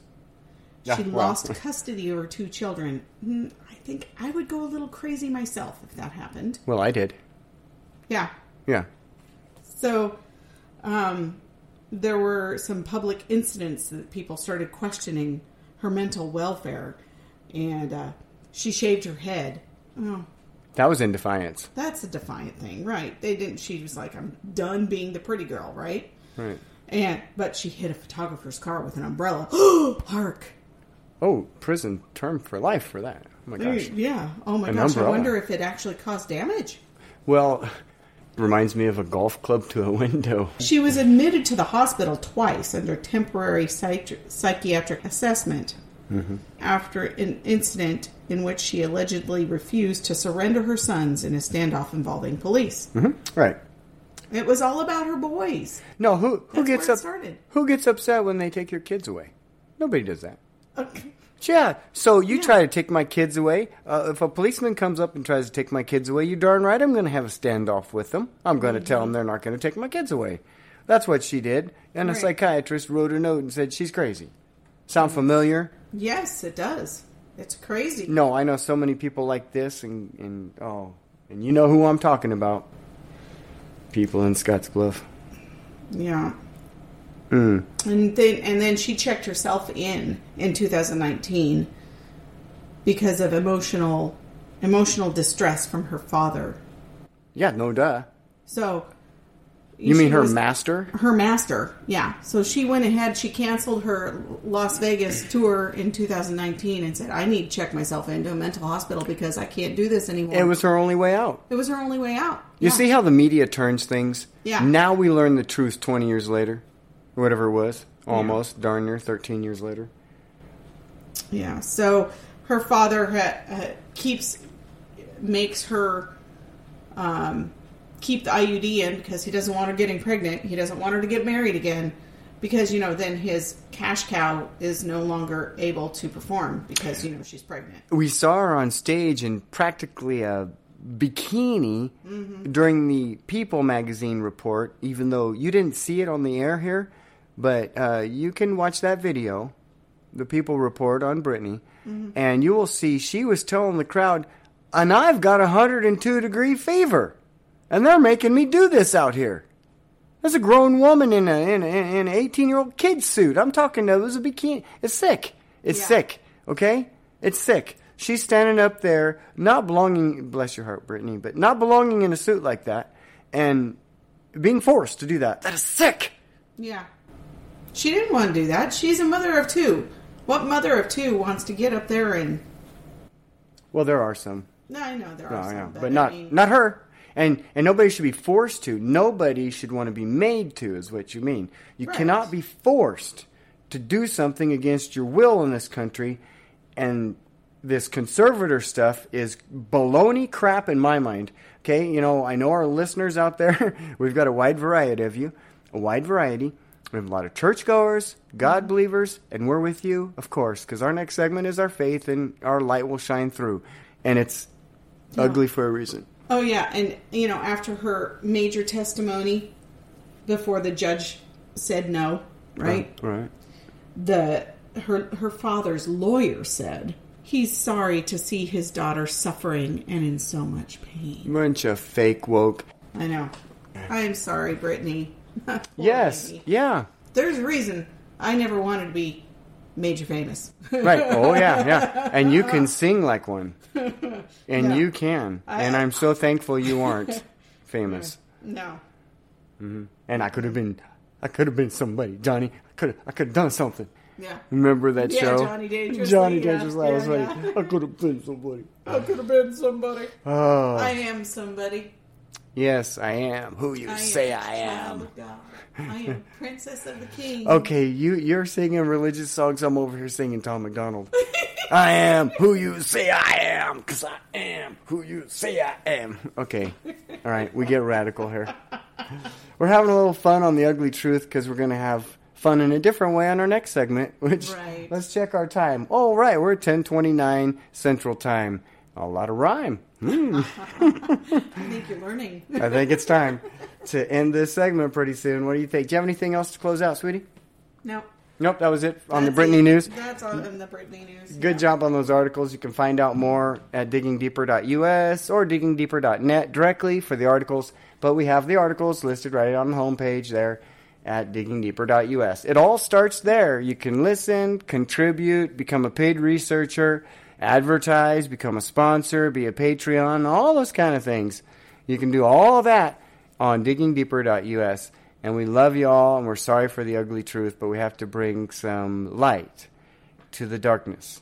Yeah, She well. lost custody of her two children. Hmm, I think I would go a little crazy myself if that happened. Well, I did. Yeah. Yeah. So um, there were some public incidents that people started questioning her mental welfare, and uh, she shaved her head. Oh, That was in defiance. that's a defiant thing, right? They didn't. She was like, "I'm done being the pretty girl," right? Right. And but she hit a photographer's car with an umbrella. Hark! Oh, prison term for life for that. Oh my gosh. Yeah. Oh my An gosh! umbrella. I wonder if it actually caused damage. Well, reminds me of a golf club to a window. She was admitted to the hospital twice under temporary psych- psychiatric assessment Mm-hmm. after an incident in which she allegedly refused to surrender her sons in a standoff involving police. hmm Right. It was all about her boys. No, who who That's gets up? started. Who gets upset when they take your kids away? Nobody does that. Okay. Yeah. So you try to take my kids away. Uh, if a policeman comes up and tries to take my kids away, you darn right I'm going to have a standoff with them. I'm going to tell them they're not going to take my kids away. That's what she did. And a psychiatrist wrote a note and said she's crazy. Sound familiar? Yes, it does. It's crazy. No, I know so many people like this, and, and oh, and you know who I'm talking about. People in Scottsbluff. Yeah. Mm. And then and then she checked herself in in 2019 because of emotional emotional distress from her father. Yeah, no duh. So You mean her was- master? Her master, yeah. So she went ahead. She canceled her Las Vegas tour in 2019 and said, "I need to check myself into a mental hospital because I can't do this anymore." It was her only way out. It was her only way out. You Yeah. see how the media turns things? Yeah. Now we learn the truth 20 years later. Whatever it was. Almost. Darn near 13 years later. Yeah. So her father ha- ha- keeps makes her um, keep the IUD in because he doesn't want her getting pregnant. He doesn't want her to get married again because you know then his cash cow is no longer able to perform because you know she's pregnant. We saw her on stage in practically a bikini Mhm. during the People magazine report, even though you didn't see it on the air here. But uh, you can watch that video, the People report on Britney, Mhm. and you will see she was telling the crowd, and I've got a 102 degree fever, and they're making me do this out here. There's a grown woman in a in, a, in an 18 year old kid suit. I'm talking to was a bikini. It's sick. It's sick. Okay, it's sick. She's standing up there, not belonging. Bless your heart, Britney, but not belonging in a suit like that, and being forced to do that. That is sick. Yeah. She didn't want to do that. She's a mother of two. What mother of two wants to get up there and? Well, there are some. No, I know there No, are some, yeah, but, but not mean- not her. And and nobody should be forced to. Nobody should want to be made to. Is what you mean. You Right. cannot be forced to do something against your will in this country. And this conservator stuff is baloney crap in my mind. Okay, you know I know our listeners out there. We've got a wide variety of you, a wide variety. We have a lot of churchgoers, God believers, and we're with you, of course, because our next segment is our faith, and our light will shine through. And it's Yeah. ugly for a reason. Oh yeah, and you know after her major testimony, before the judge said no, right? Right. The her her father's lawyer said he's sorry to see his daughter suffering and in so much pain. Bunch of fake woke. I know. I am sorry, Britney. Yes. lady. Yeah. There's a reason I never wanted to be major famous. Right. Oh yeah, yeah. And you can sing like one. And Yeah. you can. I- and I'm so thankful you aren't famous. No. hmm And I could have been I could have been somebody, Johnny. I could I could have done something. Yeah. Remember that Yeah, show? Johnny Dangerously, Johnny Dangerously. Yeah, like, yeah. I could have been somebody. I could have been somebody. Oh. I am somebody. Yes, I am. Who you I say am I am. I am princess of the king. Okay, you you're singing religious songs. I'm over here singing Tom MacDonald. I am who you say I am, cause I am who you say I am. Okay, all right, we get radical here. We're having a little fun on the ugly truth because we're gonna have fun in a different way on our next segment, which Right. let's check our time. Oh, right, we're at 1029 Central Time. A lot of rhyme. Hmm. I think you're learning. I think it's time to end this segment pretty soon. What do you think? Do you have anything else to close out, sweetie? No. Nope, that was it on the Britney it. News. That's on the Britney News. Good job on those articles. You can find out more at diggingdeeper.us or diggingdeeper.net directly for the articles, but we have the articles listed right on the homepage there at diggingdeeper.us. It all starts there. You can listen, contribute, become a paid researcher, advertise, become a sponsor, be a Patreon, all those kind of things. You can do all that on diggingdeeper.us. And we love you all, and we're sorry for the ugly truth, but we have to bring some light to the darkness.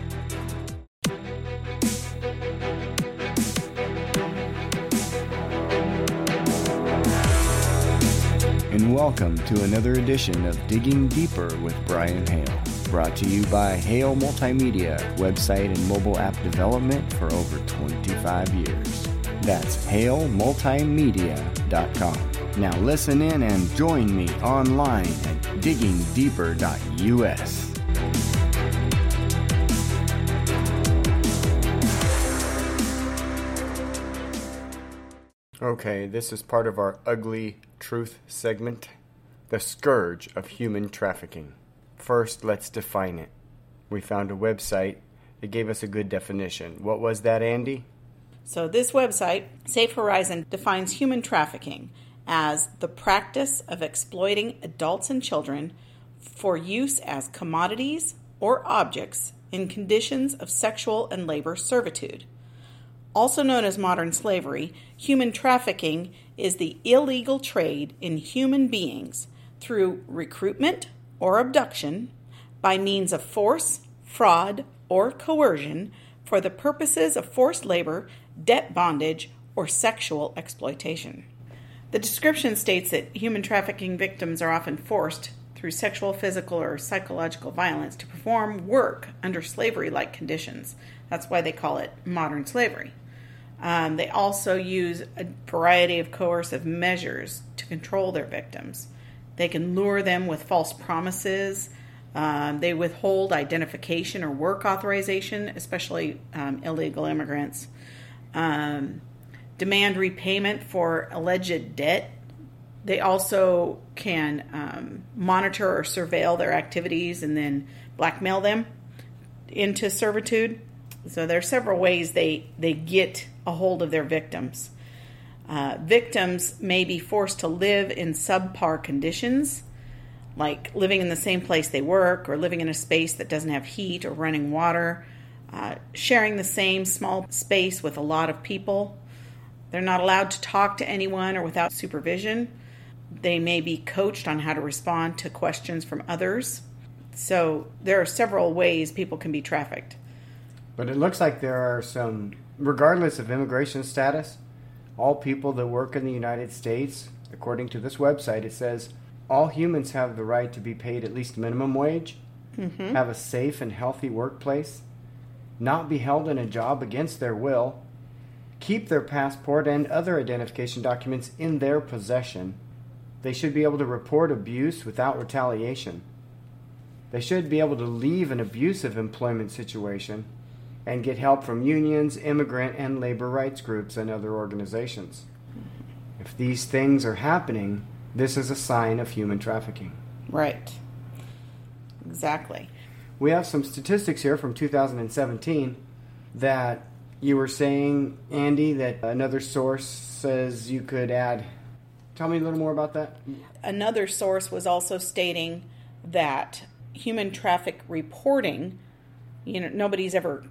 Welcome to another edition of Digging Deeper with Brian Hale. Brought to you by Hale Multimedia, website and mobile app development for over 25 years. That's halemultimedia.com. Now listen in and join me online at diggingdeeper.us. Okay, this is part of our ugly truth segment the scourge of human trafficking. First, let's define it. We found a website that gave us a good definition. What was that, Andy? So, this website, Safe Horizon, defines human trafficking as the practice of exploiting adults and children for use as commodities or objects in conditions of sexual and labor servitude. Also known as modern slavery, human trafficking is the illegal trade in human beings through recruitment or abduction by means of force, fraud, or coercion for the purposes of forced labor, debt bondage, or sexual exploitation. The description states that human trafficking victims are often forced through sexual, physical, or psychological violence to perform work under slavery like conditions. That's why they call it modern slavery. Um, they also use a variety of coercive measures to control their victims. They can lure them with false promises. Um, they withhold identification or work authorization, especially um, illegal immigrants. Um, demand repayment for alleged debt. They also can um, monitor or surveil their activities and then blackmail them into servitude. So there are several ways they, they get a hold of their victims. Uh, victims may be forced to live in subpar conditions, like living in the same place they work or living in a space that doesn't have heat or running water, uh, sharing the same small space with a lot of people. They're not allowed to talk to anyone or without supervision. They may be coached on how to respond to questions from others. So there are several ways people can be trafficked. But it looks like there are some, regardless of immigration status, all people that work in the United States, according to this website, it says all humans have the right to be paid at least minimum wage, Mhm. have a safe and healthy workplace, not be held in a job against their will, keep their passport and other identification documents in their possession. They should be able to report abuse without retaliation. They should be able to leave an abusive employment situation and get help from unions, immigrant, and labor rights groups and other organizations. If these things are happening, this is a sign of human trafficking. Right. Exactly. We have some statistics here from 2017 that you were saying, Andy, that another source says you could add. Tell me a little more about that. Another source was also stating that human traffic reporting, you know, nobody's ever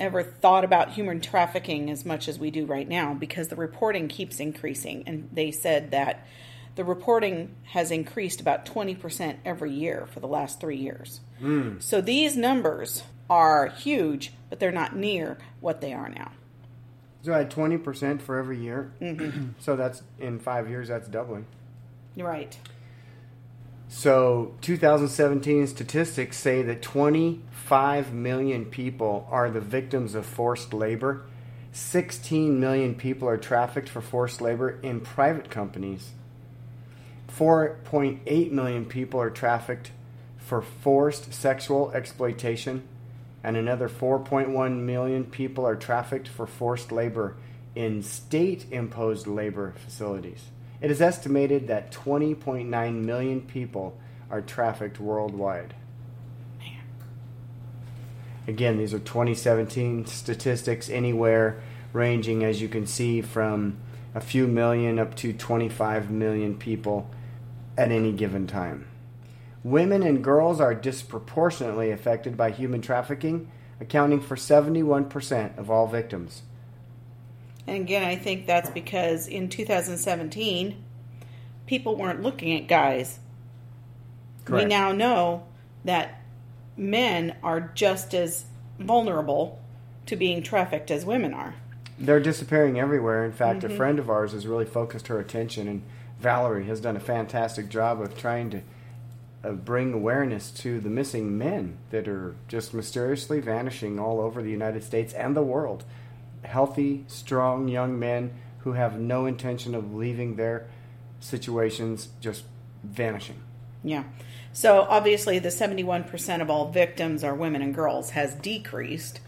ever thought about human trafficking as much as we do right now because the reporting keeps increasing and they said that the reporting has increased about 20% every year for the last three years. Mm. So these numbers are huge, but they're not near what they are now. So at twenty percent for every year. Mm-hmm. so that's in five years. That's doubling. You're right. So 2017 statistics say that 25 million people are the victims of forced labor. 16 million people are trafficked for forced labor in private companies. 4.8 million people are trafficked for forced sexual exploitation, and another 4.1 million people are trafficked for forced labor in state imposed labor facilities. It is estimated that 20.9 million people are trafficked worldwide. Again, these are 2017 statistics, anywhere ranging, as you can see, from a few million up to 25 million people at any given time. Women and girls are disproportionately affected by human trafficking, accounting for 71% of all victims. And again, I think that's because in 2017, people weren't looking at guys. Correct. We now know that men are just as vulnerable to being trafficked as women are. They're disappearing everywhere. In fact, Mhm. a friend of ours has really focused her attention, and Valerie has done a fantastic job of trying to uh, bring awareness to the missing men that are just mysteriously vanishing all over the United States and the world. Healthy, strong young men who have no intention of leaving their situations, just vanishing. Yeah. So obviously, the 71% of all victims are women and girls has decreased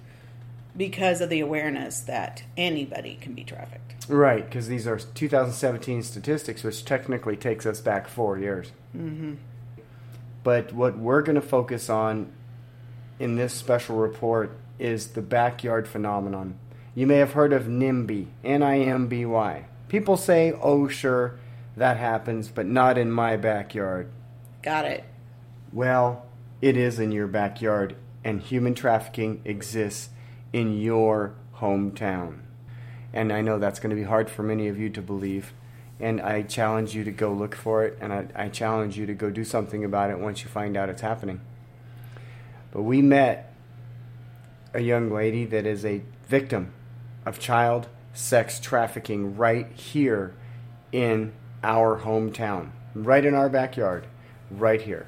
because of the awareness that anybody can be trafficked. Right, because these are 2017 statistics, which technically takes us back four years. Mm-hmm. But what we're going to focus on in this special report is the backyard phenomenon. You may have heard of NIMBY, N I M B Y. People say, oh, sure, that happens, but not in my backyard. Got it. Well, it is in your backyard, and human trafficking exists in your hometown. And I know that's going to be hard for many of you to believe. And I challenge you to go look for it, and I, I challenge you to go do something about it once you find out it's happening. But we met a young lady that is a victim of child sex trafficking right here in our hometown, right in our backyard, right here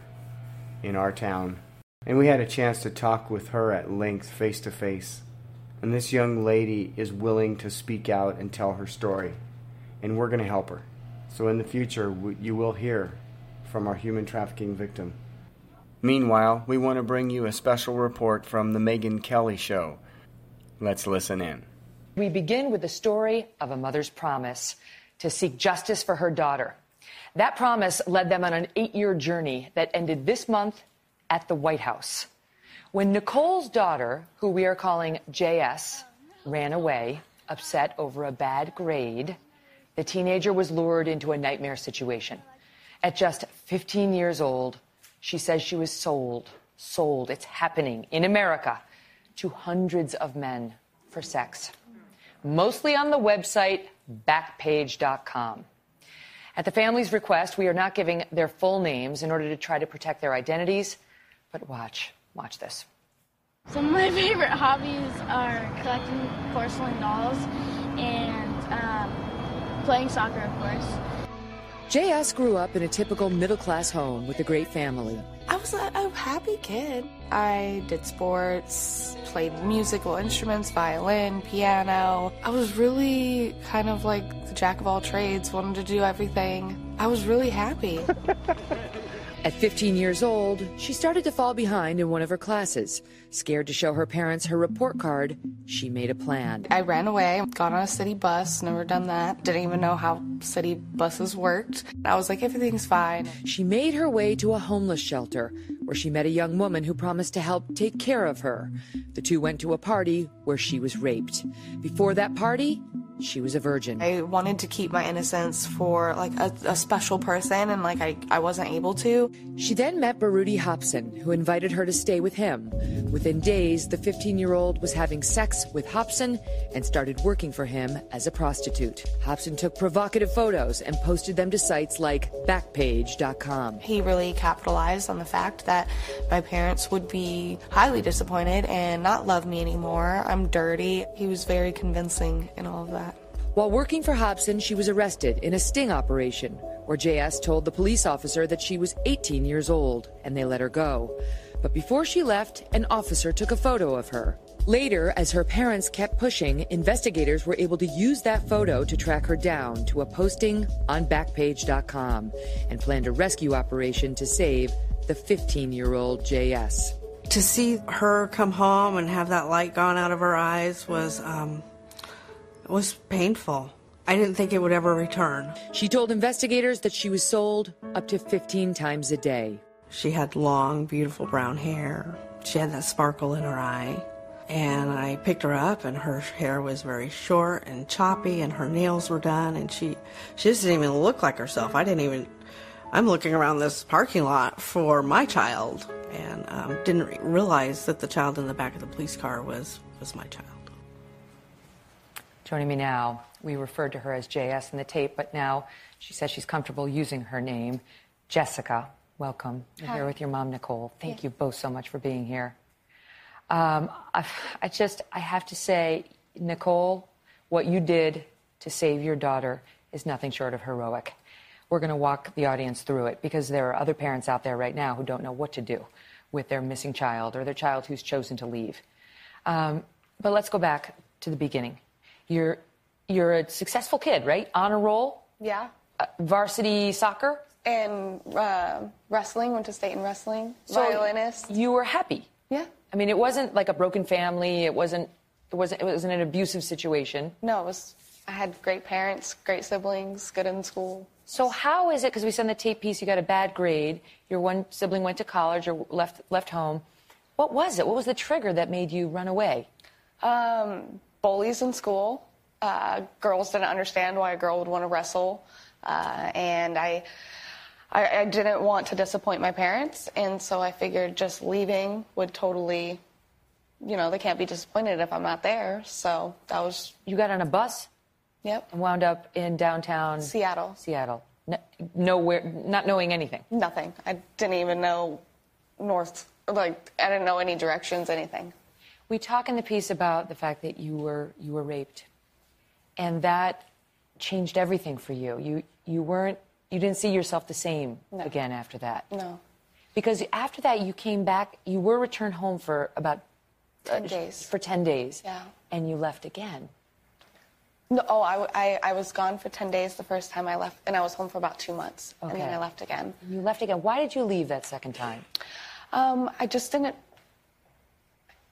in our town. And we had a chance to talk with her at length, face to face. And this young lady is willing to speak out and tell her story. And we're going to help her. So in the future, you will hear from our human trafficking victim. Meanwhile, we want to bring you a special report from The Megyn Kelly Show. Let's listen in. We begin with the story of a mother's promise to seek justice for her daughter. That promise led them on an eight year journey that ended this month at the White House. When Nicole's daughter, who we are calling JS, ran away, upset over a bad grade, the teenager was lured into a nightmare situation. At just 15 years old, she says she was sold, sold, it's happening in America, to hundreds of men for sex. Mostly on the website backpage.com. At the family's request, we are not giving their full names in order to try to protect their identities. But watch, watch this. Some of my favorite hobbies are collecting porcelain dolls and um, playing soccer, of course. JS grew up in a typical middle class home with a great family. I was a, a happy kid. I did sports, played musical instruments, violin, piano. I was really kind of like the jack of all trades, wanted to do everything. I was really happy. At 15 years old, she started to fall behind in one of her classes. Scared to show her parents her report card, she made a plan. I ran away, got on a city bus, never done that. Didn't even know how city buses worked. I was like, everything's fine. She made her way to a homeless shelter where she met a young woman who promised to help take care of her. The two went to a party where she was raped. Before that party, she was a virgin. I wanted to keep my innocence for like a, a special person, and like I, I wasn't able to. She then met Baruti Hobson, who invited her to stay with him. Within days, the 15 year old was having sex with Hobson and started working for him as a prostitute. Hobson took provocative photos and posted them to sites like Backpage.com. He really capitalized on the fact that my parents would be highly disappointed and not love me anymore. I'm dirty. He was very convincing in all of that. While working for Hobson, she was arrested in a sting operation where JS told the police officer that she was 18 years old and they let her go. But before she left, an officer took a photo of her. Later, as her parents kept pushing, investigators were able to use that photo to track her down to a posting on Backpage.com and planned a rescue operation to save the 15 year old JS. To see her come home and have that light gone out of her eyes was um, was painful. I didn't think it would ever return. She told investigators that she was sold up to 15 times a day. She had long, beautiful brown hair. She had that sparkle in her eye. And I picked her up, and her hair was very short and choppy, and her nails were done, and she she just didn't even look like herself. I didn't even. I'm looking around this parking lot for my child, and um, didn't realize that the child in the back of the police car was was my child. Joining me now, we referred to her as JS in the tape, but now she says she's comfortable using her name. Jessica, welcome. You're Hi. here with your mom, Nicole. Thank you both so much for being here. Um, I, I just, I have to say, Nicole, what you did to save your daughter is nothing short of heroic. We're going to walk the audience through it because there are other parents out there right now who don't know what to do with their missing child or their child who's chosen to leave. Um, but let's go back to the beginning. You're you're a successful kid, right? Honor roll, Yeah. uh, varsity soccer. And uh, wrestling, went to state in wrestling. So Violinist. You were happy. Yeah. I mean, it wasn't like a broken family. It wasn't. It wasn't. It wasn't an abusive situation. No, it was. I had great parents, great siblings, good in school. So how is it? Because we in the tape piece, you got a bad grade. Your one sibling went to college or left left home. What was it? What was the trigger that made you run away? Um, bullies in school. Uh, girls didn't understand why a girl would want to wrestle, uh, and I, I, I didn't want to disappoint my parents, and so I figured just leaving would totally, you know, they can't be disappointed if I'm not there. So that was. You got on a bus. Yep. And wound up in downtown Seattle. Seattle. No, nowhere, not knowing anything. Nothing. I didn't even know north. Like I didn't know any directions, anything. We talk in the piece about the fact that you were you were raped, and that changed everything for you. You you weren't you didn't see yourself the same No. again after that. No. Because after that, you came back. You were returned home for about uh, 10 days. For ten days. Yeah. And you left again. No, oh, I I was gone for 10 days the first time I left, and I was home for about two months. Okay. And then I left again. You left again. Why did you leave that second time? Um, I just didn't,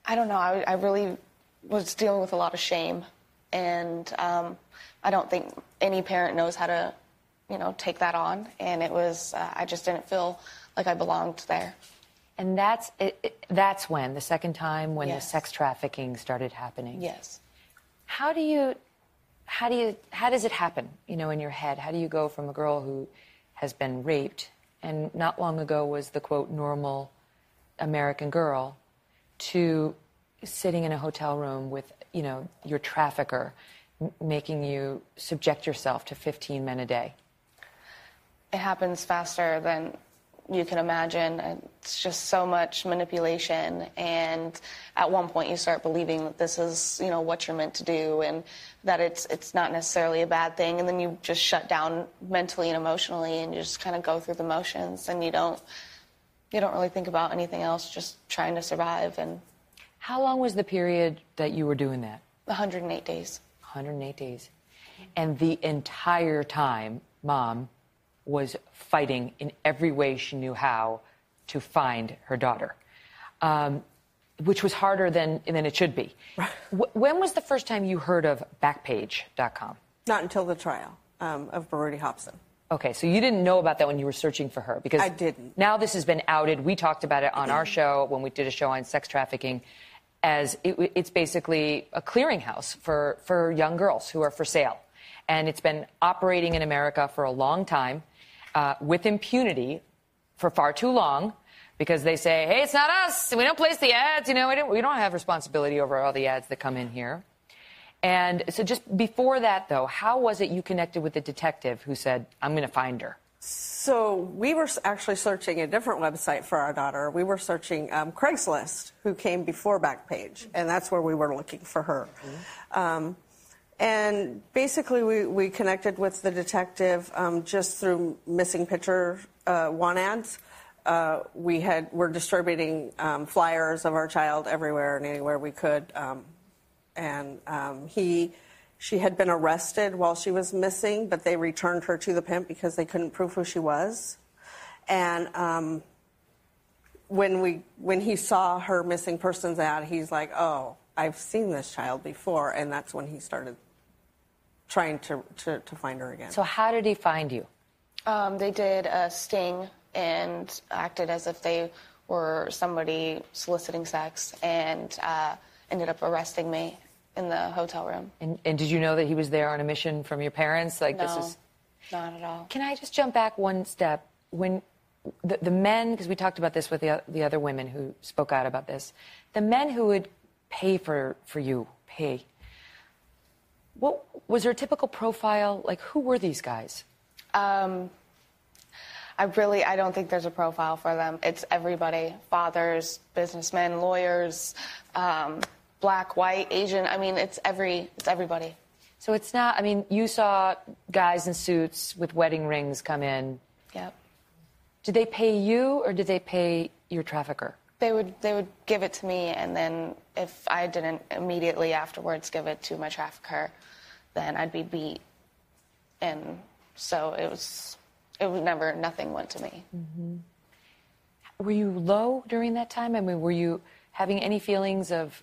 I don't know, I, I really was dealing with a lot of shame. And um, I don't think any parent knows how to, you know, take that on. And it was, uh, I just didn't feel like I belonged there. And that's it, it, that's when the second time when Yes. the sex trafficking started happening. Yes. How do you how do you how does it happen, you know, in your head? How do you go from a girl who has been raped and not long ago was the quote normal American girl to sitting in a hotel room with, you know, your trafficker m- making you subject yourself to 15 men a day? it happens faster than you can imagine. It's just so much manipulation, and at one point you start believing that this is, you know, what you're meant to do, and that it's it's not necessarily a bad thing, and then you just shut down mentally and emotionally, and you just kind of go through the motions, and you don't you don't really think about anything else, just trying to survive. And How long was the period that you were doing that? 108 days. 108 days. And the entire time, mom was fighting in every way she knew how to find her daughter, um, which was harder than, than it should be. Wh- when was the first time you heard of Backpage.com? Not until the trial um, of Baruti Hobson. Okay, so you didn't know about that when you were searching for her because I didn't. Now this has been outed. We talked about it on our show when we did a show on sex trafficking, as it, it's basically a clearinghouse for, for young girls who are for sale. And it's been operating in America for a long time uh, with impunity for far too long because they say, hey, it's not us. We don't place the ads. You know, we don't, we don't have responsibility over all the ads that come in here. And so just before that, though, how was it you connected with the detective who said, I'm going to find her? So we were actually searching a different website for our daughter. We were searching um, Craigslist, who came before Backpage, and that's where we were looking for her. Mm-hmm. Um, and basically, we, we connected with the detective um, just through missing picture uh, want ads. Uh, we had were distributing um, flyers of our child everywhere and anywhere we could, um, and um, he she had been arrested while she was missing, but they returned her to the pimp because they couldn't prove who she was. And um, when we when he saw her missing persons ad, he's like, "Oh, I've seen this child before," and that's when he started trying to to, to find her again. So how did he find you? Um, they did a sting and acted as if they were somebody soliciting sex, and uh, ended up arresting me in the hotel room. And, and, did you know that he was there on a mission from your parents? Like no, this is not at all. Can I just jump back one step? When the, the men, because we talked about this with the, the other women who spoke out about this, the men who would pay for, for you, pay. What was there a typical profile? Like who were these guys? Um, I really, I don't think there's a profile for them. It's everybody: fathers, businessmen, lawyers. Um, black, white, Asian. I mean, it's every it's everybody. So it's not. I mean, you saw guys in suits with wedding rings come in. Yep. Did they pay you, or did they pay your trafficker? They would they would give it to me, and then if I didn't immediately afterwards give it to my trafficker, then I'd be beat. And so it was it was never nothing went to me. Mm-hmm. Were you low during that time? I mean, were you having any feelings of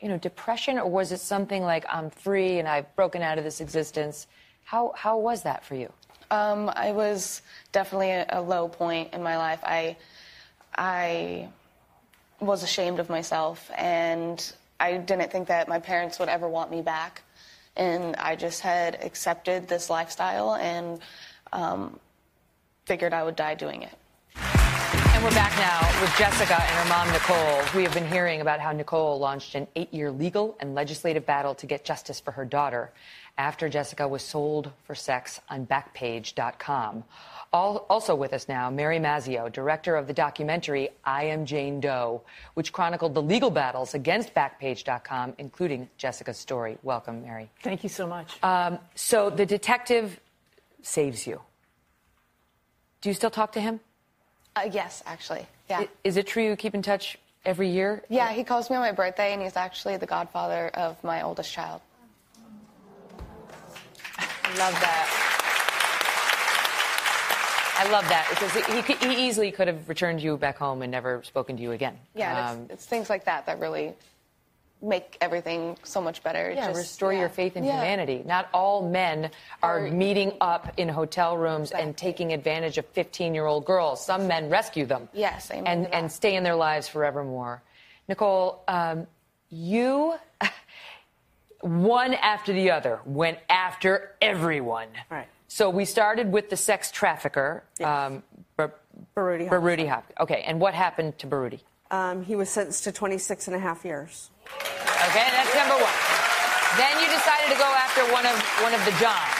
you know, depression, or was it something like I'm free and I've broken out of this existence? How how was that for you? Um, I was definitely a, a low point in my life. I I was ashamed of myself, and I didn't think that my parents would ever want me back. And I just had accepted this lifestyle and um, figured I would die doing it. And we're back now with Jessica and her mom, Nicole. We have been hearing about how Nicole launched an eight year legal and legislative battle to get justice for her daughter after Jessica was sold for sex on Backpage.com. Also with us now, Mary Mazzio, director of the documentary I Am Jane Doe, which chronicled the legal battles against Backpage.com, including Jessica's story. Welcome, Mary. Thank you so much. Um, so the detective saves you. Do you still talk to him? Uh, yes, actually. Yeah. Is it true you keep in touch every year? Yeah, he calls me on my birthday, and he's actually the godfather of my oldest child. I love that. I love that because he, he, easily could have returned you back home and never spoken to you again. Yeah, um, it's, it's, things like that that really make everything so much better. Yeah, Just, restore yeah. your faith in yeah. humanity. Not all men are or, meeting up in hotel rooms exactly. and taking advantage of 15 year old girls. Some men rescue them. Yes, and, and stay in their lives forevermore. Nicole, um, you, one after the other, went after everyone. Right. So we started with the sex trafficker, yes. um, Bar- Baruti Baruti Hop. Okay, and what happened to Baruti? Um, he was sentenced to 26 and a half years. Okay, that's number one. Then you decided to go after one of one of the Johns.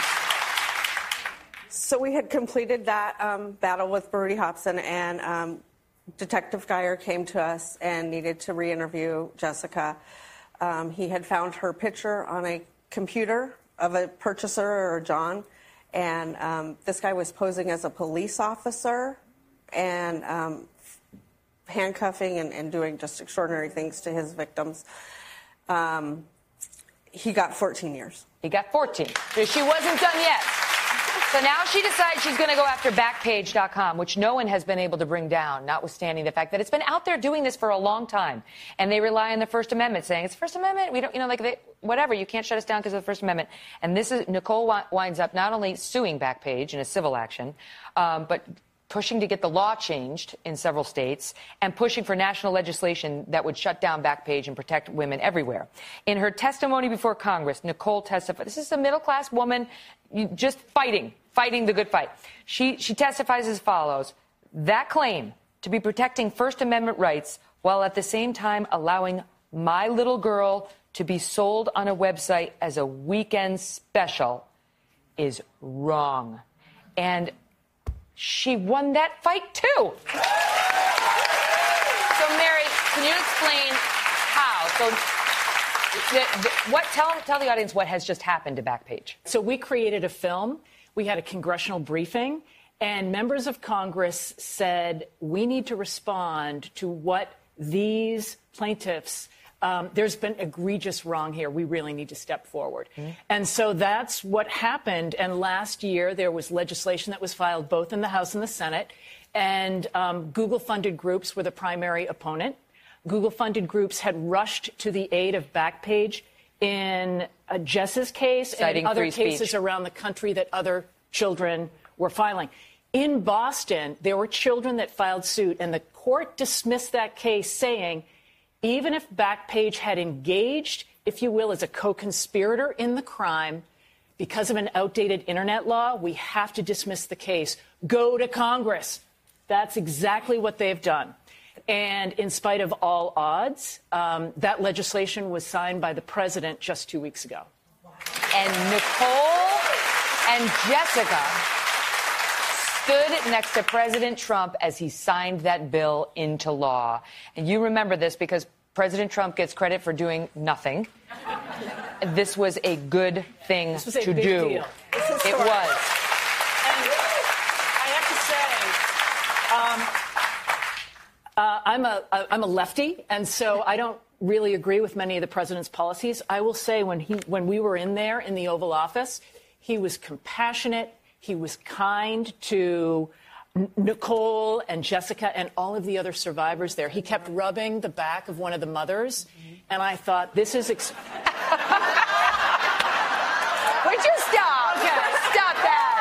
So we had completed that um, battle with Baruti Hobson, and um, Detective Geyer came to us and needed to re-interview Jessica. Um, he had found her picture on a computer of a purchaser or John, and um, this guy was posing as a police officer and um, handcuffing and, and, doing just extraordinary things to his victims. Um, he got 14 years. He got 14. She wasn't done yet. So now she decides she's going to go after Backpage.com, which no one has been able to bring down, notwithstanding the fact that it's been out there doing this for a long time. And they rely on the First Amendment, saying it's First Amendment. We don't, you know, like they, whatever. You can't shut us down because of the First Amendment. And this is Nicole winds up not only suing Backpage in a civil action, um, but pushing to get the law changed in several states, and pushing for national legislation that would shut down Backpage and protect women everywhere. In her testimony before Congress, Nicole testified. This is a middle class woman just fighting, fighting the good fight. She, she testifies as follows That claim to be protecting First Amendment rights while at the same time allowing my little girl to be sold on a website as a weekend special is wrong. And she won that fight too. So, Mary, can you explain how? So, the, the, what tell tell the audience what has just happened to Backpage? So we created a film. We had a congressional briefing, and members of Congress said we need to respond to what these plaintiffs um, there's been egregious wrong here. We really need to step forward. Mm-hmm. And so that's what happened. And last year, there was legislation that was filed both in the House and the Senate. And um, Google funded groups were the primary opponent. Google funded groups had rushed to the aid of Backpage in uh, Jess's case Citing and other cases around the country that other children were filing. In Boston, there were children that filed suit, and the court dismissed that case saying, even if Backpage had engaged, if you will, as a co conspirator in the crime, because of an outdated internet law, we have to dismiss the case. Go to Congress. That's exactly what they've done. And in spite of all odds, um, that legislation was signed by the president just two weeks ago. And Nicole and Jessica stood next to President Trump as he signed that bill into law. And you remember this because President Trump gets credit for doing nothing. this was a good thing to do. deal. It was. I have to say, um, uh, I'm a I'm a lefty, and so I don't really agree with many of the president's policies. I will say when he when we were in there in the Oval Office, he was compassionate. He was kind to Nicole and Jessica and all of the other survivors there. He kept rubbing the back of one of the mothers, and I thought, this is. Ex- Would you stop? Okay. Stop that.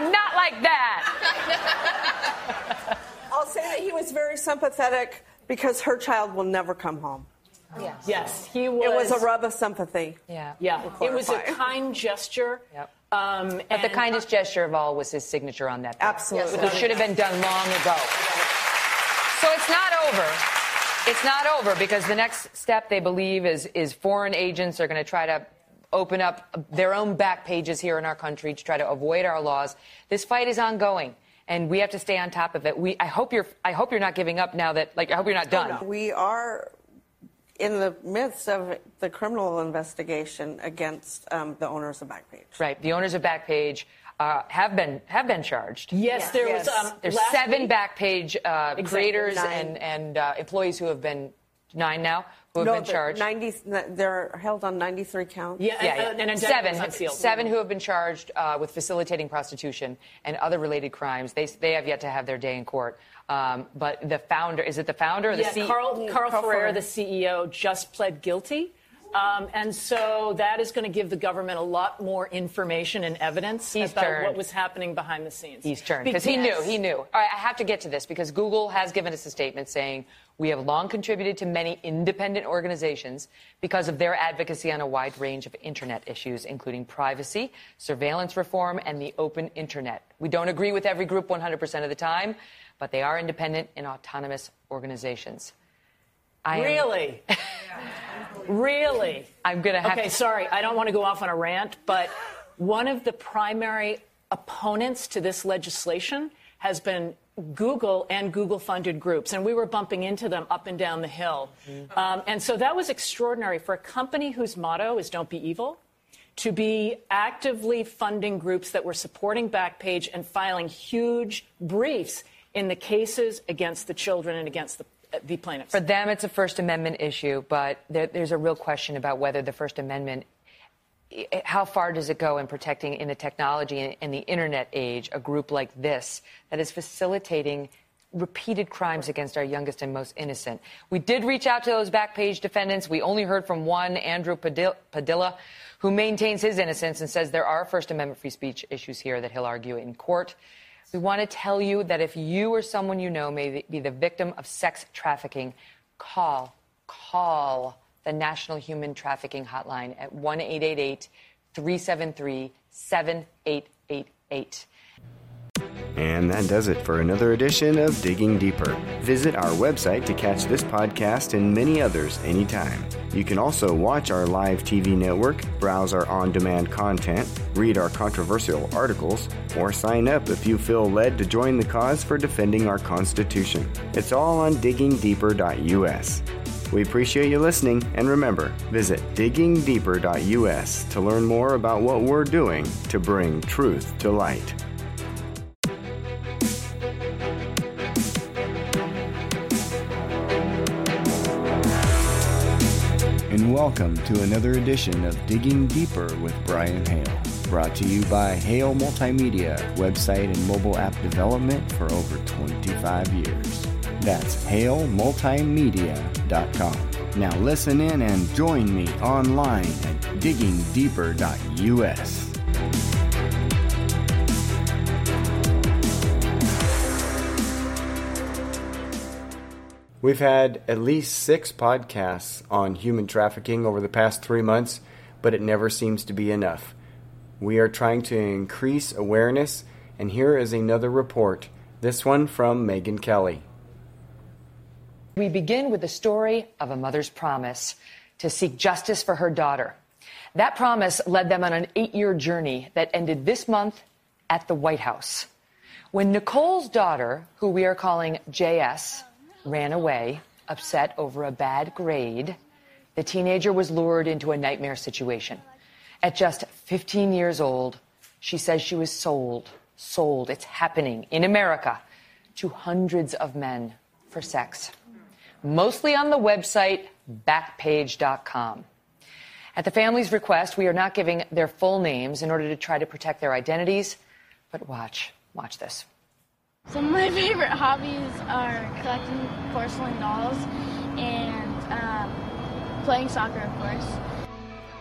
Not like that. I'll say that he was very sympathetic because her child will never come home. Yes. Yes, he was. It was a rub of sympathy. Yeah. Yeah, We'll it was a kind gesture. Yep. Um, But the and- kindest gesture of all was his signature on that. bill. Absolutely. It should have been done long ago. So it's not over. It's not over because the next step they believe is is foreign agents are going to try to open up their own back pages here in our country to try to avoid our laws. This fight is ongoing. And we have to stay on top of it. We, I hope you're. I hope you're not giving up now. That, like, I hope you're not done. We are in the midst of the criminal investigation against um, the owners of Backpage. Right. The owners of Backpage uh, have been have been charged. Yes, there was. Um, There's seven week- Backpage uh, Exactly, creators nine. and and uh, employees who have been nine now who have no, been charged. 90, they're held on 93 counts. Yeah, yeah, yeah. and an indictment seven, seven who have been charged uh, with facilitating prostitution and other related crimes. They they have yet to have their day in court. Um, but the founder is it the founder or the Yeah, CEO? Carl, Carl, Carl Ferrer, Ferrer. the CEO, just pled guilty. Um, and so that is going to give the government a lot more information and evidence He's about turned. what was happening behind the scenes. He's turned because he knew. He knew. All right, I have to get to this because Google has given us a statement saying we have long contributed to many independent organizations because of their advocacy on a wide range of internet issues, including privacy, surveillance reform, and the open internet. We don't agree with every group 100% of the time, but they are independent and autonomous organizations. I am- Really? really? I'm going to have Okay, to. sorry, I don't want to go off on a rant, but one of the primary opponents to this legislation has been Google and Google funded groups, and we were bumping into them up and down the hill. Um, and so that was extraordinary for a company whose motto is don't be evil to be actively funding groups that were supporting Backpage and filing huge briefs in the cases against the children and against the, the plaintiffs. For them, it's a First Amendment issue, but there, there's a real question about whether the First Amendment, how far does it go in protecting in the technology and the internet age a group like this that is facilitating repeated crimes against our youngest and most innocent. We did reach out to those Backpage defendants. We only heard from one, Andrew Padilla, who maintains his innocence and says there are First Amendment free speech issues here that he'll argue in court. We want to tell you that if you or someone you know may be the victim of sex trafficking, call, call the National Human Trafficking Hotline at 1 888 373 7888. And that does it for another edition of Digging Deeper. Visit our website to catch this podcast and many others anytime. You can also watch our live TV network, browse our on demand content, read our controversial articles, or sign up if you feel led to join the cause for defending our Constitution. It's all on diggingdeeper.us. We appreciate you listening, and remember, visit diggingdeeper.us to learn more about what we're doing to bring truth to light. And welcome to another edition of Digging Deeper with Brian Hale. Brought to you by Hale Multimedia, website and mobile app development for over 25 years. That's halemultimedia.com. Now listen in and join me online at diggingdeeper.us. We've had at least six podcasts on human trafficking over the past three months, but it never seems to be enough. We are trying to increase awareness, and here is another report, this one from Megyn Kelly. We begin with the story of a mother's promise to seek justice for her daughter. That promise led them on an eight year journey that ended this month at the White House. When Nicole's daughter, who we are calling JS, ran away, upset over a bad grade, the teenager was lured into a nightmare situation. At just 15 years old, she says she was sold, sold, it's happening in America, to hundreds of men for sex mostly on the website backpage.com. At the family's request, we are not giving their full names in order to try to protect their identities. But watch, watch this. Some of my favorite hobbies are collecting porcelain dolls and um, playing soccer, of course.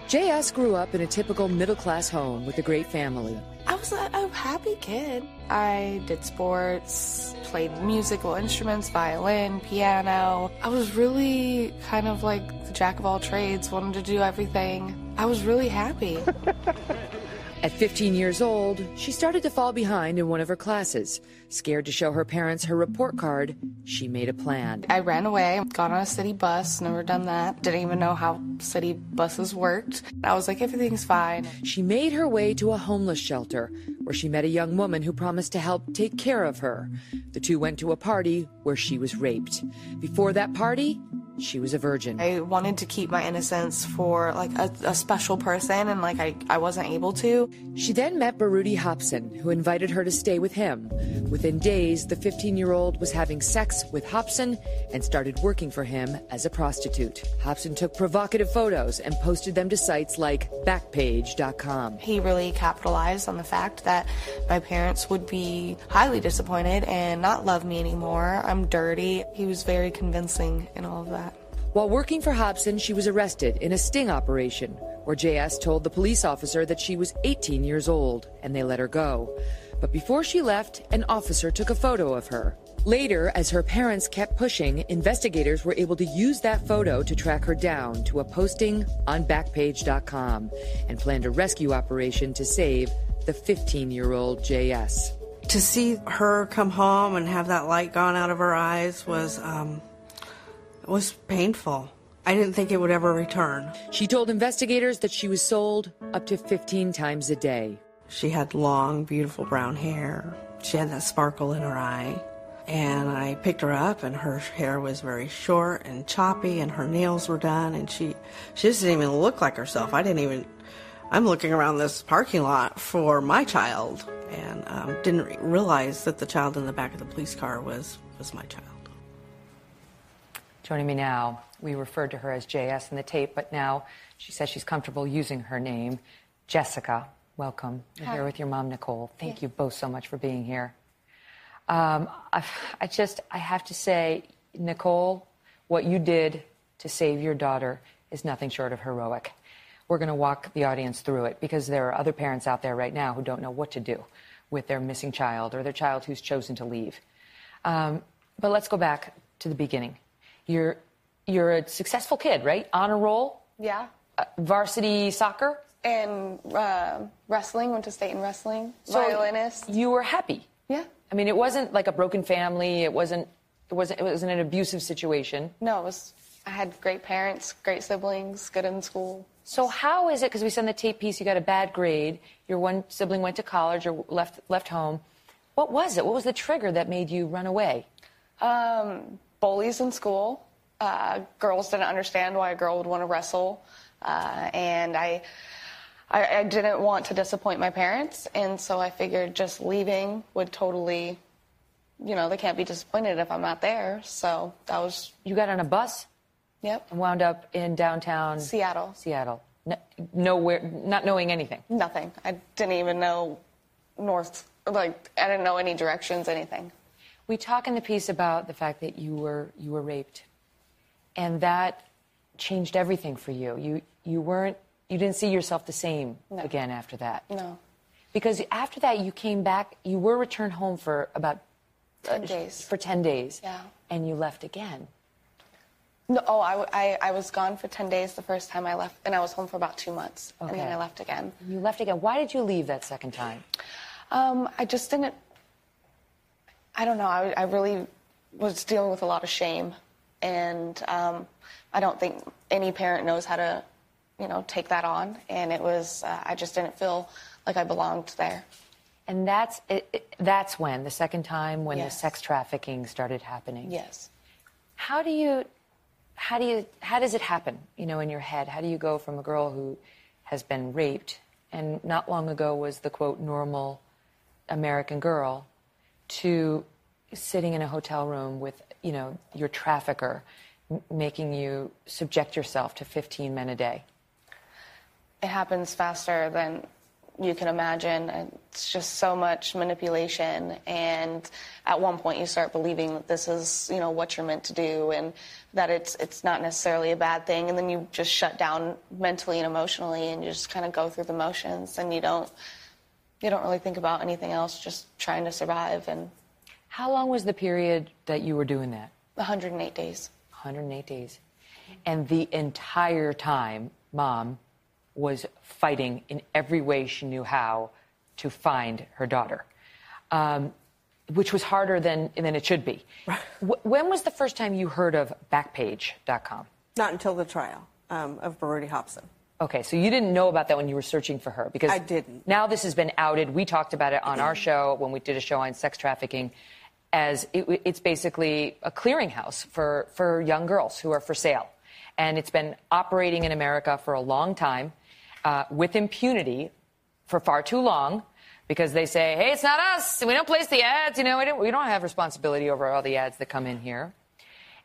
JS grew up in a typical middle class home with a great family. I was a, a, happy kid. I did sports, played musical instruments, violin, piano. I was really kind of like the jack of all trades, wanted to do everything. I was really happy. At 15 years old, she started to fall behind in one of her classes. Scared to show her parents her report card, she made a plan. I ran away, got on a city bus, never done that. Didn't even know how city buses worked. I was like, everything's fine. She made her way to a homeless shelter where she met a young woman who promised to help take care of her. The two went to a party where she was raped. Before that party, she was a virgin. I wanted to keep my innocence for like a, a, special person and like I, I wasn't able to. She then met Baruti Hobson, who invited her to stay with him. Within days, the 15 year old was having sex with Hobson and started working for him as a prostitute. Hobson took provocative photos and posted them to sites like Backpage.com. He really capitalized on the fact that my parents would be highly disappointed and not love me anymore. I'm dirty. He was very convincing in all of that. While working for Hobson, she was arrested in a sting operation where JS told the police officer that she was 18 years old and they let her go. But before she left, an officer took a photo of her. Later, as her parents kept pushing, investigators were able to use that photo to track her down to a posting on Backpage.com and planned a rescue operation to save the 15 year old JS. To see her come home and have that light gone out of her eyes was um, was painful. I didn't think it would ever return. She told investigators that she was sold up to 15 times a day. She had long, beautiful brown hair. She had that sparkle in her eye. And I picked her up, and her hair was very short and choppy, and her nails were done, and she she just didn't even look like herself. I didn't even. I'm looking around this parking lot for my child, and um, didn't realize that the child in the back of the police car was was my child. Joining me now, we referred to her as JS in the tape, but now she says she's comfortable using her name. Jessica, welcome. You're here with your mom, Nicole. Thank you both so much for being here. Um, I, I just, I have to say, Nicole, what you did to save your daughter is nothing short of heroic. We're going to walk the audience through it because there are other parents out there right now who don't know what to do with their missing child or their child who's chosen to leave. Um, but let's go back to the beginning. You're, you're a successful kid, right? Honor roll, Yeah. uh, varsity soccer. And uh, wrestling, went to state in wrestling. So Violinist. You were happy. Yeah. I mean, it wasn't like a broken family. It wasn't. It wasn't. It wasn't an abusive situation. No, it was. I had great parents, great siblings, good in school. So how is it? Because we send the tape piece. You got a bad grade. Your one sibling went to college or left left home. What was it? What was the trigger that made you run away? Um, bullies in school. Uh, girls didn't understand why a girl would want to wrestle, uh, and I, I, I didn't want to disappoint my parents, and so I figured just leaving would totally, you know, they can't be disappointed if I'm not there. So that was. You got on a bus. Yep. And wound up in downtown Seattle. Seattle. No, nowhere, not knowing anything. Nothing. I didn't even know north. Like I didn't know any directions, anything. We talk in the piece about the fact that you were you were raped, and that changed everything for you. You you weren't you didn't see yourself the same No. again after that. No. Because after that, you came back. You were returned home for about uh, 10 days. For ten days. Yeah. And you left again. No, oh, I I was gone for 10 days the first time I left, and I was home for about two months. And then I left again. You left again. Why did you leave that second time? Um, I just didn't, I don't know, I, I really was dealing with a lot of shame. And um, I don't think any parent knows how to, you know, take that on. And it was, uh, I just didn't feel like I belonged there. And that's it, it- that's when the second time when Yes. the sex trafficking started happening. Yes. How do you how do you how does it happen, you know, in your head? How do you go from a girl who has been raped and not long ago was the quote normal American girl to sitting in a hotel room with, you know, your trafficker m- making you subject yourself to 15 men a day? It happens faster than you can imagine. It's just so much manipulation, and at one point you start believing that this is, you know, what you're meant to do, and that it's it's not necessarily a bad thing. And then you just shut down mentally and emotionally, and you just kind of go through the motions, and you don't you don't really think about anything else, just trying to survive. And How long was the period that you were doing that? 108 days. 108 days. And the entire time, mom was fighting in every way she knew how to find her daughter, um, which was harder than, than it should be. Wh- when was the first time you heard of Backpage.com? Not until the trial um, of Brody Hobson. Okay, so you didn't know about that when you were searching for her because I didn't. Now this has been outed. We talked about it on our show when we did a show on sex trafficking, as it, it's basically a clearinghouse for for young girls who are for sale, and it's been operating in America for a long time uh, with impunity for far too long. Because they say, hey, it's not us. We don't place the ads. You know, we don't, we don't have responsibility over all the ads that come in here.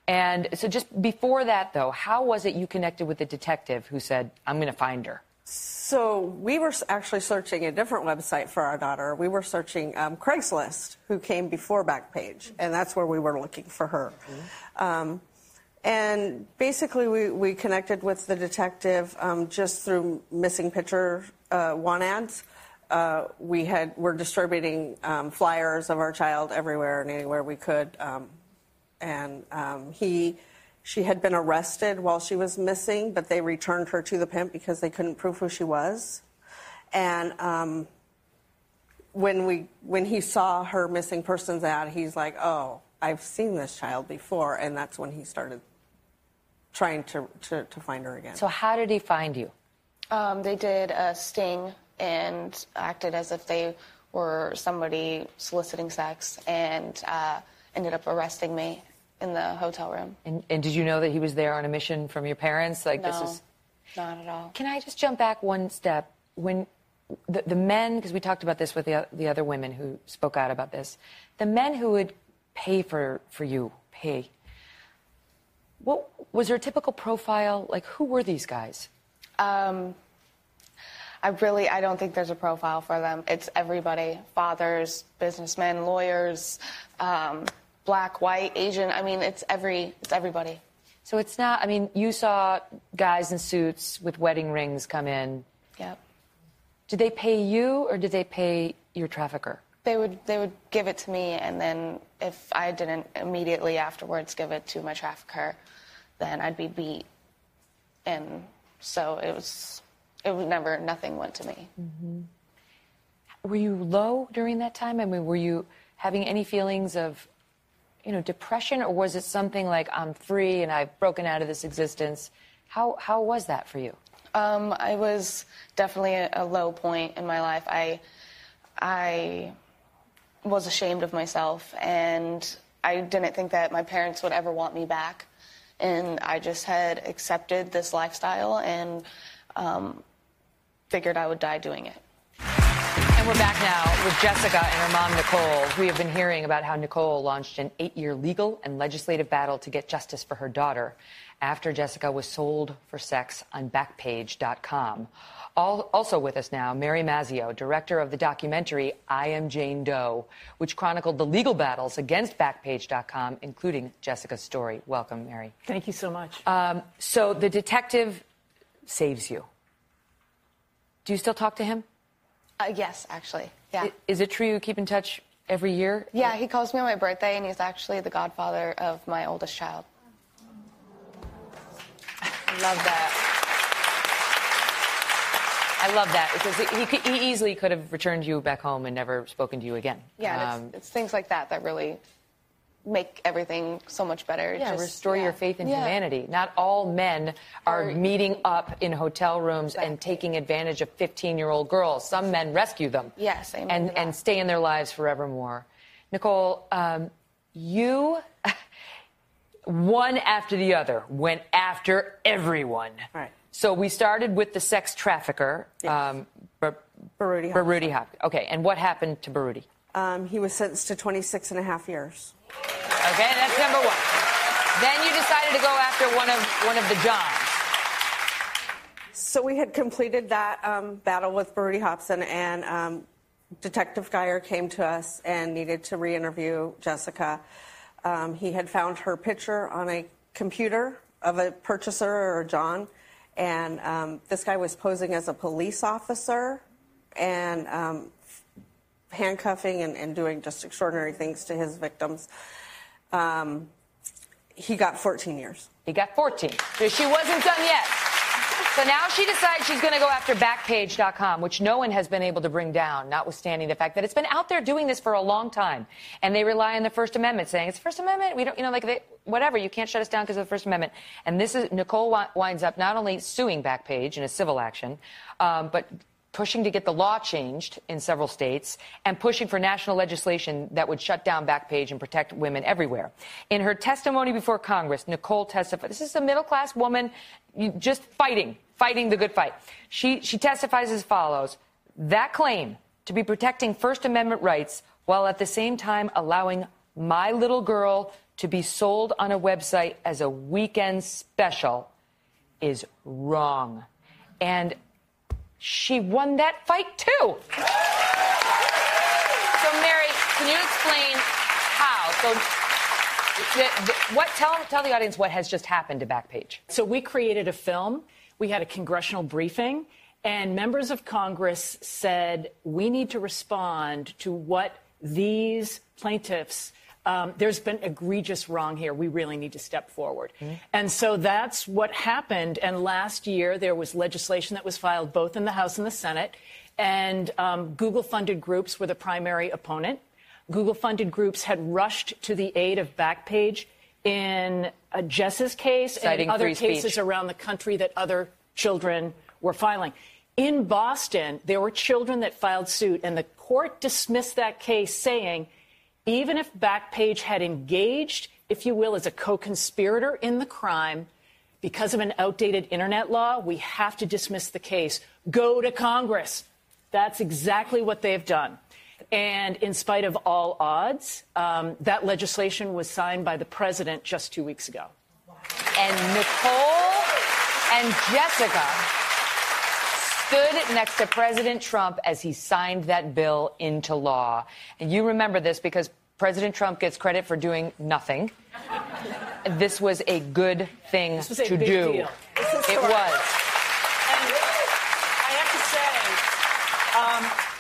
And so, just before that, though, how was it you connected with the detective who said, I'm going to find her? So we were actually searching a different website for our daughter. We were searching um, Craigslist, who came before Backpage, and that's where we were looking for her. Um, and basically, we, we connected with the detective um, just through missing picture uh, want ads. Uh, we had were distributing um, flyers of our child everywhere and anywhere we could, um, and um, he. She had been arrested while she was missing, but they returned her to the pimp because they couldn't prove who she was. And um, when we when he saw her missing persons ad, he's like, "Oh, I've seen this child before," and that's when he started trying to to, to find her again. So, how did he find you? Um, they did a sting and acted as if they were somebody soliciting sex and uh, ended up arresting me in the hotel room. And, and did you know that he was there on a mission from your parents? Like no, this is. not at all. Can I just jump back one step? When the, the men, because we talked about this with the, the other women who spoke out about this, the men who would pay for, for you, pay. What was there a typical profile? Like, who were these guys? Um, I really, I don't think there's a profile for them. It's everybody: fathers, businessmen, lawyers, um, black, white, Asian. I mean, it's every, it's everybody. So it's not, I mean, you saw guys in suits with wedding rings come in. Yep. Did they pay you or did they pay your trafficker? They would, they would give it to me, and then if I didn't immediately afterwards give it to my trafficker, then I'd be beat. And so it was, it was never, nothing went to me. Were you low during that time? I mean, were you having any feelings of, you know, depression, or was it something like I'm free and I've broken out of this existence? How how was that for you? Um, I was definitely a, a low point in my life. I, I was ashamed of myself, and I didn't think that my parents would ever want me back. And I just had accepted this lifestyle and um, figured I would die doing it. And we're back now with Jessica and her mom, Nicole. We have been hearing about how Nicole launched an eight year legal and legislative battle to get justice for her daughter after Jessica was sold for sex on Backpage.com. All, also with us now, Mary Mazzio, director of the documentary I Am Jane Doe, which chronicled the legal battles against Backpage.com, including Jessica's story. Welcome, Mary. Thank you so much. Um, so the detective saves you. Do you still talk to him? Uh, yes, actually. Yeah. I- Is it true you keep in touch every year? Yeah, he calls me on my birthday, and he's actually the godfather of my oldest child. I love that. I love that because he, could- he easily could have returned you back home and never spoken to you again. Yeah, Um, it's, it's things like that that really make everything so much better. yeah, Just- restore yeah. your faith in Yeah. humanity. Not all men are Or- meeting up in hotel rooms and taking advantage of 15 year old girls. Some men rescue them Yes, amen and, and stay in their lives forevermore. Nicole, um, you, one after the other, went after everyone. Right. So we started with the sex trafficker, um, Bar- Baruti Baruti Hop. Okay, and what happened to Baruti? Um, he was sentenced to 26 and a half years. Okay, that's number one. Then you decided to go after one of one of the Johns. So we had completed that um, battle with Baruti Hobson, and um, Detective Geyer came to us and needed to re-interview Jessica. Um, he had found her picture on a computer of a purchaser or a John, and um, this guy was posing as a police officer and um, handcuffing and, and doing just extraordinary things to his victims. Um, he got 14 years. He got 14. So she wasn't done yet. So now she decides she's going to go after Backpage.com, which no one has been able to bring down, notwithstanding the fact that it's been out there doing this for a long time. And they rely on the First Amendment, saying it's the First Amendment. We don't, you know, like they, whatever. You can't shut us down because of the First Amendment. And this is Nicole wi- winds up not only suing Backpage in a civil action, um, but pushing to get the law changed in several states and pushing for national legislation that would shut down Backpage and protect women everywhere. In her testimony before Congress, Nicole testified. This is a middle class woman just fighting, fighting the good fight. She, she testifies as follows That claim to be protecting First Amendment rights while at the same time allowing my little girl to be sold on a website as a weekend special is wrong. And she won that fight too. So, Mary, can you explain how? So, what? Tell tell the audience what has just happened to Backpage. So we created a film. We had a congressional briefing, and members of Congress said we need to respond to what these plaintiffs. Um, there's been egregious wrong here. We really need to step forward. And so that's what happened. And last year, there was legislation that was filed both in the House and the Senate. And um, Google funded groups were the primary opponent. Google funded groups had rushed to the aid of Backpage in uh, Jess's case Citing and other cases around the country that other children were filing. In Boston, there were children that filed suit, and the court dismissed that case, saying even if Backpage had engaged, if you will, as a co conspirator in the crime, because of an outdated internet law, we have to dismiss the case. Go to Congress. That's exactly what they've done. And in spite of all odds, um, that legislation was signed by the president just two weeks ago. And Nicole and Jessica stood next to President Trump as he signed that bill into law. And you remember this because President Trump gets credit for doing nothing. This was a good thing This was a to do. It was. I have to say, um,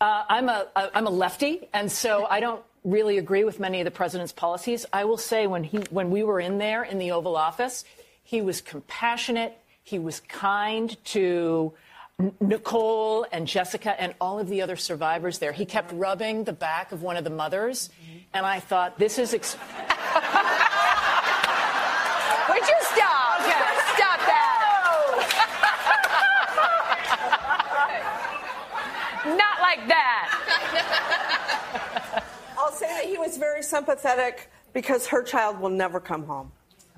uh, I'm a I'm a lefty, and so I don't really agree with many of the president's policies. I will say when he when we were in there in the Oval Office, he was compassionate. He was kind to Nicole and Jessica and all of the other survivors there. He kept rubbing the back of one of the mothers, and I thought this is. Ex- Would you stop? Stop that. Not like that. I'll say that he was very sympathetic because her child will never come home.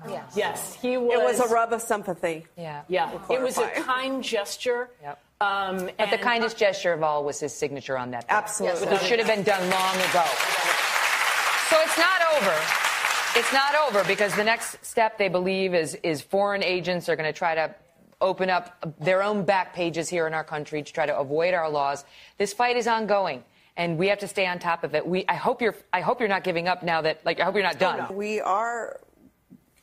Yes. Yes, he was. It was a rub of sympathy. Yeah. Yeah, We'll it was a kind gesture. Um, But the and- kindest gesture of all was his signature on that. bill. Absolutely. Which should have been done long ago. So it's not over. It's not over because the next step they believe is is foreign agents are going to try to open up their own back pages here in our country to try to avoid our laws. This fight is ongoing. And we have to stay on top of it. We, I hope you're. I hope you're not giving up now. That, like, I hope you're not done. We are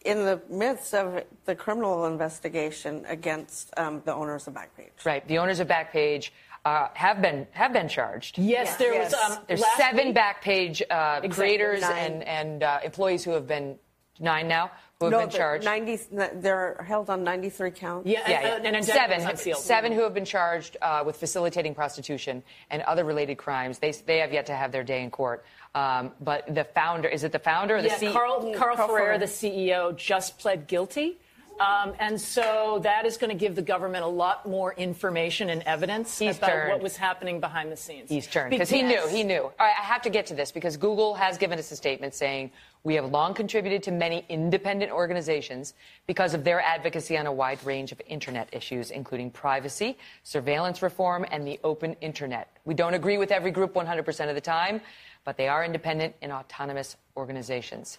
in the midst of the criminal investigation against um, the owners of Backpage. Right. The owners of Backpage uh, have been have been charged. Yes, there was. Um, There's last seven week- Backpage uh, Exactly, creators nine. and and uh, employees who have been nine now who have no, been charged. 90, they're held on 93 counts. Yeah, yeah, and- yeah. and indictment seven, was unsealed. seven who have been charged uh, with facilitating prostitution and other related crimes. They they have yet to have their day in court. Um, but the founder is it the founder or the yeah, CEO? Carl, Carl, Carl Ferrer, Ferrer. the CEO, just pled guilty. Um, and so that is going to give the government a lot more information and evidence He's about turned. what was happening behind the scenes. He's turned because he knew. He knew. All right, I have to get to this because Google has given us a statement saying we have long contributed to many independent organizations because of their advocacy on a wide range of internet issues, including privacy, surveillance reform, and the open internet. We don't agree with every group 100% of the time, but they are independent and autonomous organizations.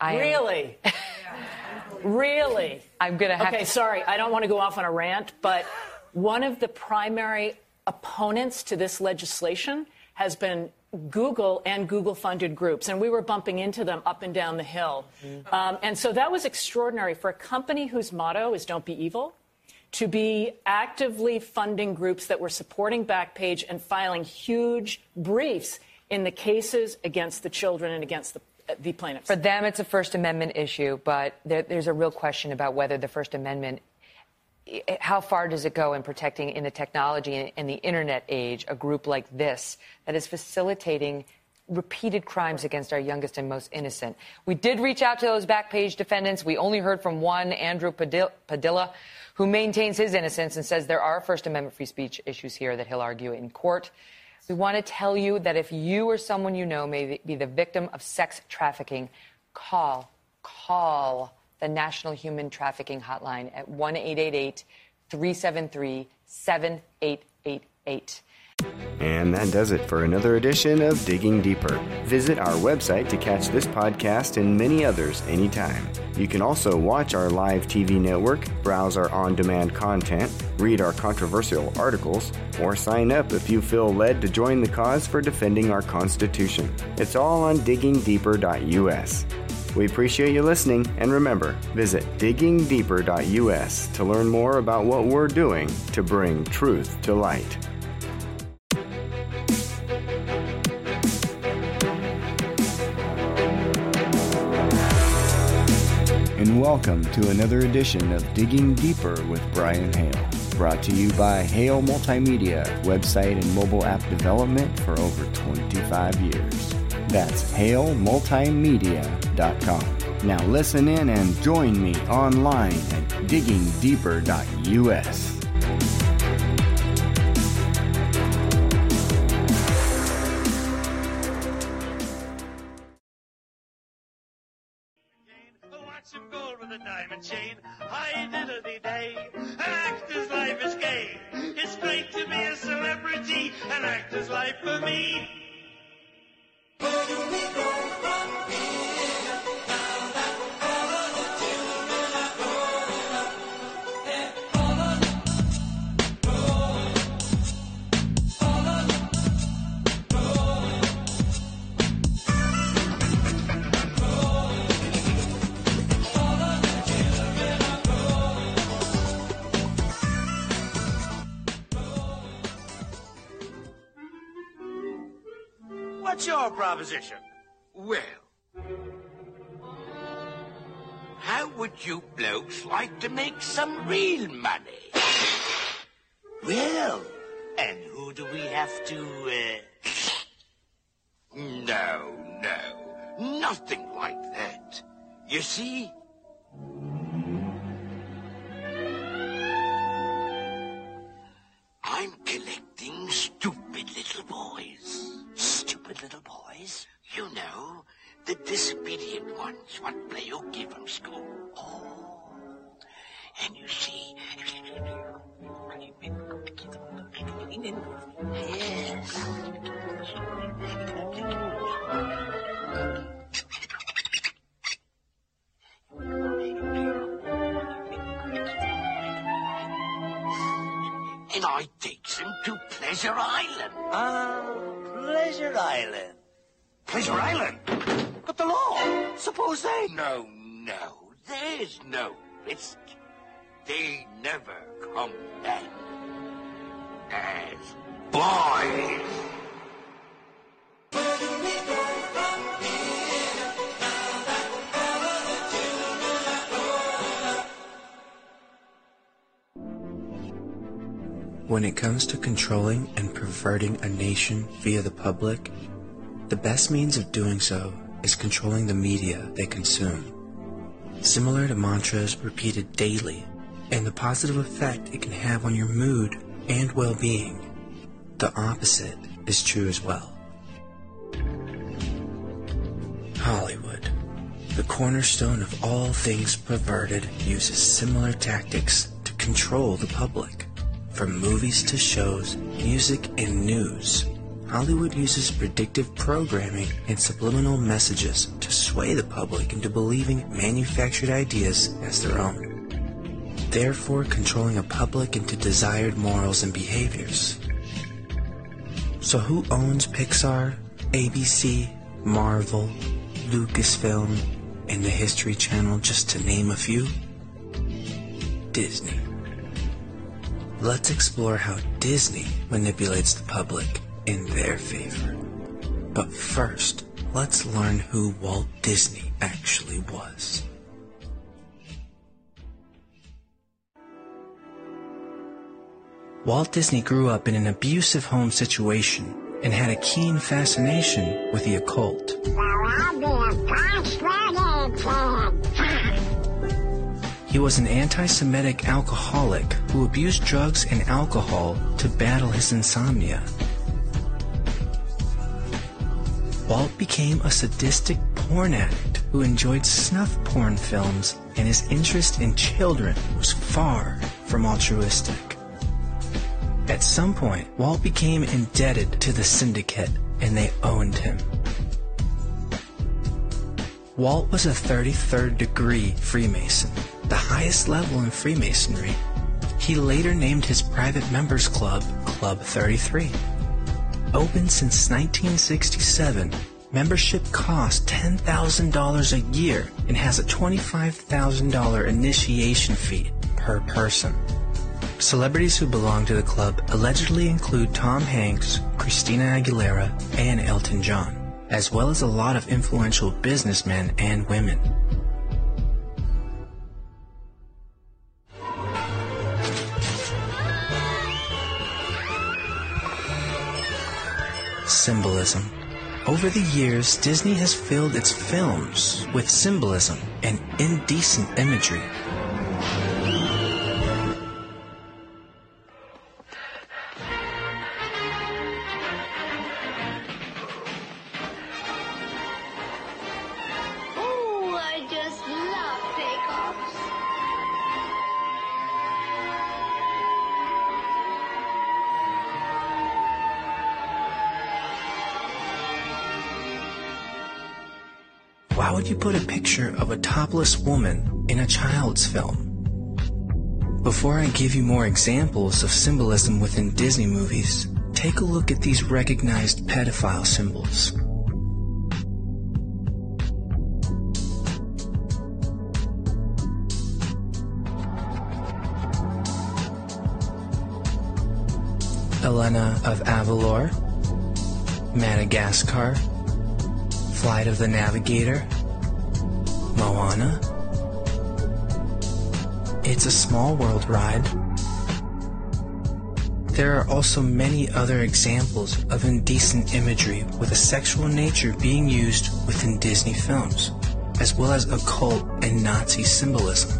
I am- Really? really? I'm gonna have Okay, to. sorry, I don't want to go off on a rant, but one of the primary opponents to this legislation has been Google and Google funded groups, and we were bumping into them up and down the hill. Um, and so that was extraordinary for a company whose motto is don't be evil to be actively funding groups that were supporting Backpage and filing huge briefs in the cases against the children and against the, the plaintiffs. For them, it's a First Amendment issue, but there, there's a real question about whether the First Amendment, how far does it go in protecting in the technology and, the internet age a group like this that is facilitating repeated crimes against our youngest and most innocent? We did reach out to those Backpage defendants. We only heard from one, Andrew Padilla who maintains his innocence and says there are First Amendment free speech issues here that he'll argue in court. We want to tell you that if you or someone you know may be the victim of sex trafficking, call, call the National Human Trafficking Hotline at 1 888 373 7888. And that does it for another edition of Digging Deeper. Visit our website to catch this podcast and many others anytime. You can also watch our live TV network, browse our on demand content, read our controversial articles, or sign up if you feel led to join the cause for defending our Constitution. It's all on diggingdeeper.us. We appreciate you listening, and remember, visit diggingdeeper.us to learn more about what we're doing to bring truth to light. and welcome to another edition of Digging Deeper with Brian Hale. Brought to you by Hale Multimedia, website and mobile app development for over 25 years. That's halemultimedia.com. Now listen in and join me online at diggingdeeper.us. real money? Well, and who do we have to, uh... No, no, nothing like that. You see, I'm collecting stupid little boys. Stupid little boys? You know, the disobedient ones what play hooky from school. Oh. And you see... Yes. And I takes them to Pleasure Island. Ah, Pleasure Island. Pleasure Island? But the law. Suppose they... No, no. There's no risk. They never come back. As boys. When it comes to controlling and perverting a nation via the public, the best means of doing so is controlling the media they consume. Similar to mantras repeated daily and the positive effect it can have on your mood and well-being, the opposite is true as well. Hollywood, the cornerstone of all things perverted, uses similar tactics to control the public. From movies to shows, music, and news, Hollywood uses predictive programming and subliminal messages to sway the public into believing manufactured ideas as their own, therefore controlling a public into desired morals and behaviors. So who owns Pixar, ABC, Marvel, Lucasfilm, and the History Channel just to name a few? Disney. Let's explore how Disney manipulates the public in their favor. But first, let's learn who Walt Disney actually was. Walt Disney grew up in an abusive home situation and had a keen fascination with the occult. He was an anti-Semitic alcoholic who abused drugs and alcohol to battle his insomnia. Walt became a sadistic porn addict who enjoyed snuff porn films and his interest in children was far from altruistic. At some point, Walt became indebted to the syndicate and they owned him. Walt was a 33rd degree Freemason, the highest level in Freemasonry. He later named his private members club Club 33. Open since 1967, membership costs $10,000 a year and has a $25,000 initiation fee per person. Celebrities who belong to the club allegedly include Tom Hanks, Christina Aguilera, and Elton John, as well as a lot of influential businessmen and women. Symbolism. Over the years, Disney has filled its films with symbolism and indecent imagery. Put a picture of a topless woman in a child's film? Before I give you more examples of symbolism within Disney movies, take a look at these recognized pedophile symbols. Elena of Avalor, Madagascar, Flight of the Navigator, Moana. It's a small world ride. There are also many other examples of indecent imagery with a sexual nature being used within Disney films, as well as occult and Nazi symbolism.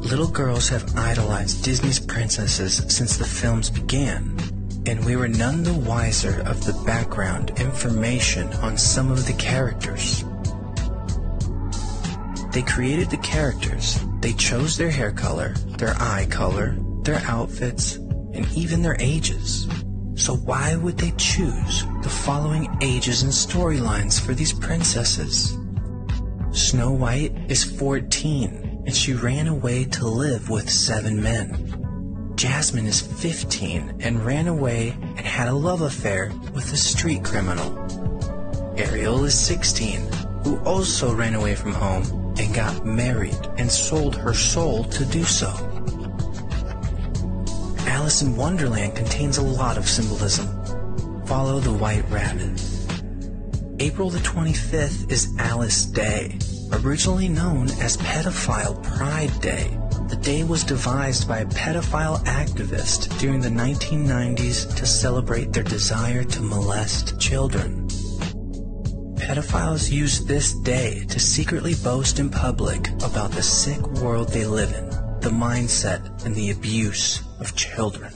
Little girls have idolized Disney's princesses since the films began, and we were none the wiser of the background information on some of the characters. They created the characters, they chose their hair color, their eye color, their outfits, and even their ages. So why would they choose the following ages and storylines for these princesses? Snow White is 14 and she ran away to live with seven men. Jasmine is 15 and ran away and had a love affair with a street criminal. Ariel is 16, who also ran away from home and got married and sold her soul to do so. Alice in Wonderland contains a lot of symbolism. Follow the White Rabbit. April the 25th is Alice Day, originally known as Pedophile Pride Day. The day was devised by a pedophile activist during the 1990s to celebrate their desire to molest children. Pedophiles use this day to secretly boast in public about the sick world they live in, the mindset and the abuse of children.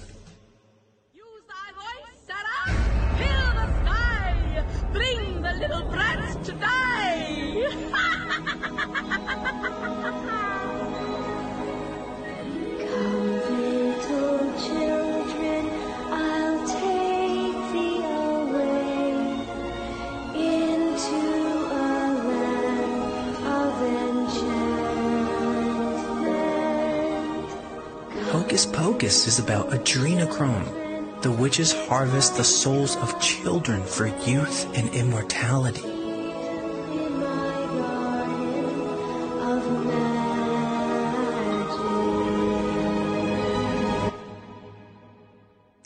Adrenochrome. The witches harvest the souls of children for youth and immortality.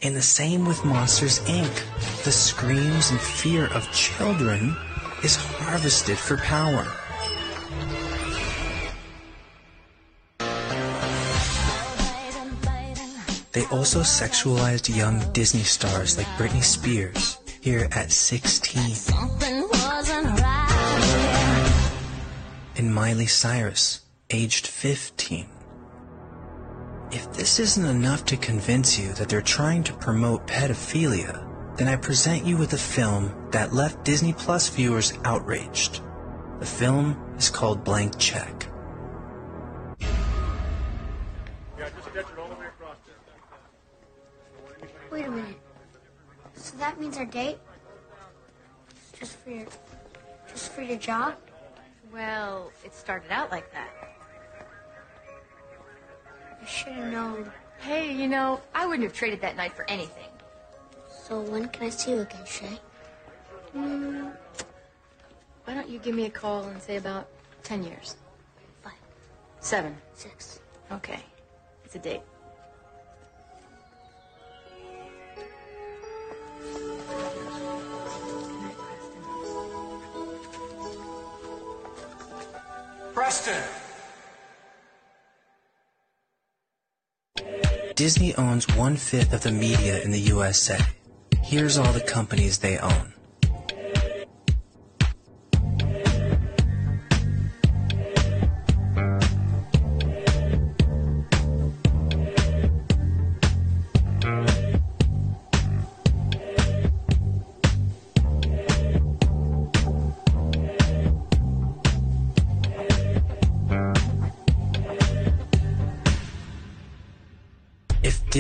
And the same with Monsters Inc. The screams and fear of children is harvested for power. They also sexualized young Disney stars like Britney Spears here at 16 Something wasn't right. and Miley Cyrus aged 15. If this isn't enough to convince you that they're trying to promote pedophilia, then I present you with a film that left Disney Plus viewers outraged. The film is called Blank Check. Wait a minute. So that means our date? Just for your, just for your job? Well, it started out like that. I should have known. Hey, you know, I wouldn't have traded that night for anything. So when can I see you again, Shay? Hmm. Why don't you give me a call and say, about 10 years? Five. Seven. Six. Okay. It's a date. Preston! Disney owns one fifth of the media in the USA. Here's all the companies they own.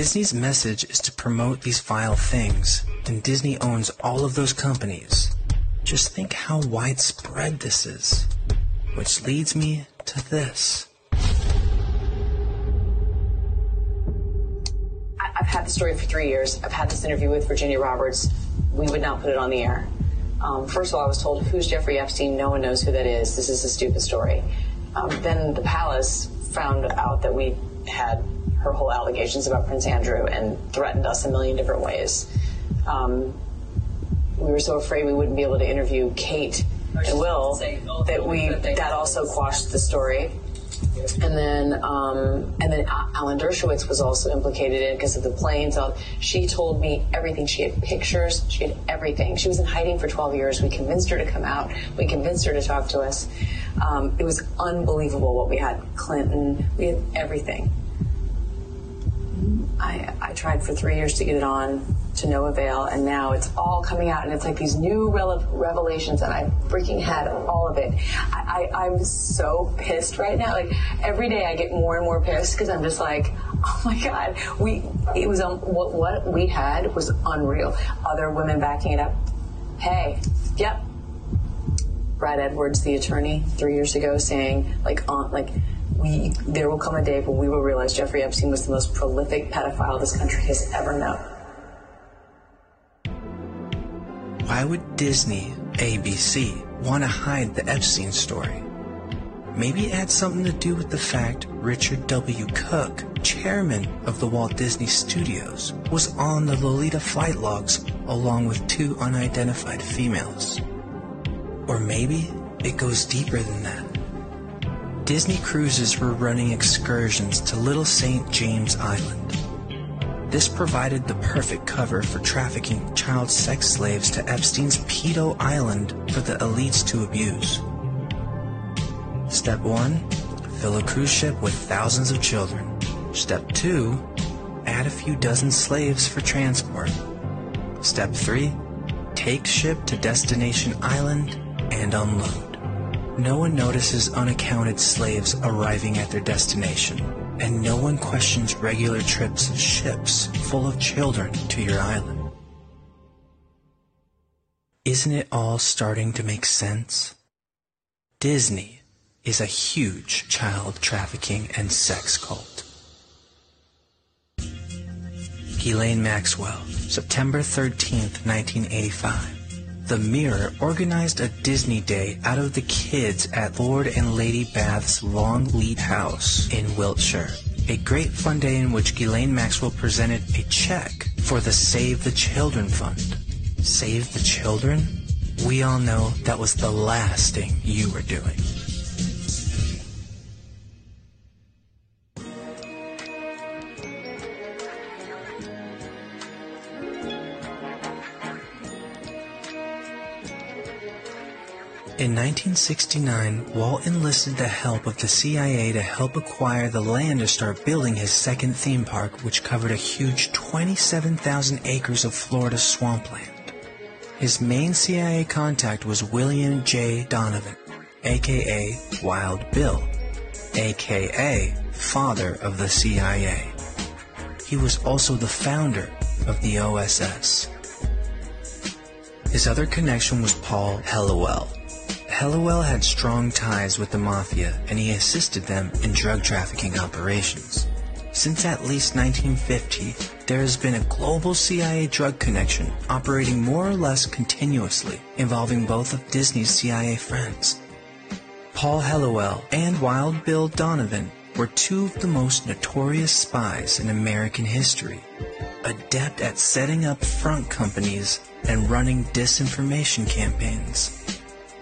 Disney's message is to promote these vile things, then Disney owns all of those companies. Just think how widespread this is. Which leads me to this. I've had the story for three years. I've had this interview with Virginia Roberts. We would not put it on the air. Um, first of all, I was told, who's Jeffrey Epstein? No one knows who that is. This is a stupid story. Um, then the palace found out that we had her whole allegations about Prince Andrew and threatened us a million different ways. Um, we were so afraid we wouldn't be able to interview Kate and Will that we that also quashed the story. And then, um, and then Alan Dershowitz was also implicated in because of the planes. She told me everything. She had pictures. She had everything. She was in hiding for 12 years. We convinced her to come out. We convinced her to talk to us. Um, it was unbelievable what we had. Clinton. We had everything. I, I tried for three years to get it on to no avail, and now it's all coming out, and it's like these new revelations, and I freaking had all of it. I, I, I'm so pissed right now. Like every day, I get more and more pissed because I'm just like, oh my god, we it was um, what what we had was unreal. Other women backing it up. Hey, yep. Brad Edwards, the attorney, three years ago, saying like on like we there will come a day when we will realize Jeffrey Epstein was the most prolific pedophile this country has ever known. Why would Disney, ABC, want to hide the Epstein story? Maybe it had something to do with the fact Richard W. Cook, chairman of the Walt Disney Studios, was on the Lolita flight logs along with two unidentified females. Or maybe it goes deeper than that. Disney cruises were running excursions to Little St. James Island. This provided the perfect cover for trafficking child sex slaves to Epstein's Pedo Island for the elites to abuse. Step 1 Fill a cruise ship with thousands of children. Step 2 Add a few dozen slaves for transport. Step 3 Take ship to destination island and unload. No one notices unaccounted slaves arriving at their destination and no one questions regular trips of ships full of children to your island. Isn't it all starting to make sense? Disney is a huge child trafficking and sex cult. Ghislaine Maxwell, September 13th, 1985. The Mirror organized a Disney Day out of the kids at Lord and Lady Bath's Longleat House in Wiltshire. A great fun day in which Ghislaine Maxwell presented a check for the Save the Children Fund. Save the Children? We all know that was the last thing you were doing. In 1969, Walt enlisted the help of the CIA to help acquire the land to start building his second theme park, which covered a huge 27,000 acres of Florida swampland. His main CIA contact was William J. Donovan, aka Wild Bill, aka father of the CIA. He was also the founder of the OSS. His other connection was Paul Helliwell. Helliwell had strong ties with the Mafia and he assisted them in drug trafficking operations. Since at least 1950, there has been a global CIA drug connection operating more or less continuously, involving both of Disney's CIA friends. Paul Helliwell and Wild Bill Donovan were two of the most notorious spies in American history, adept at setting up front companies and running disinformation campaigns.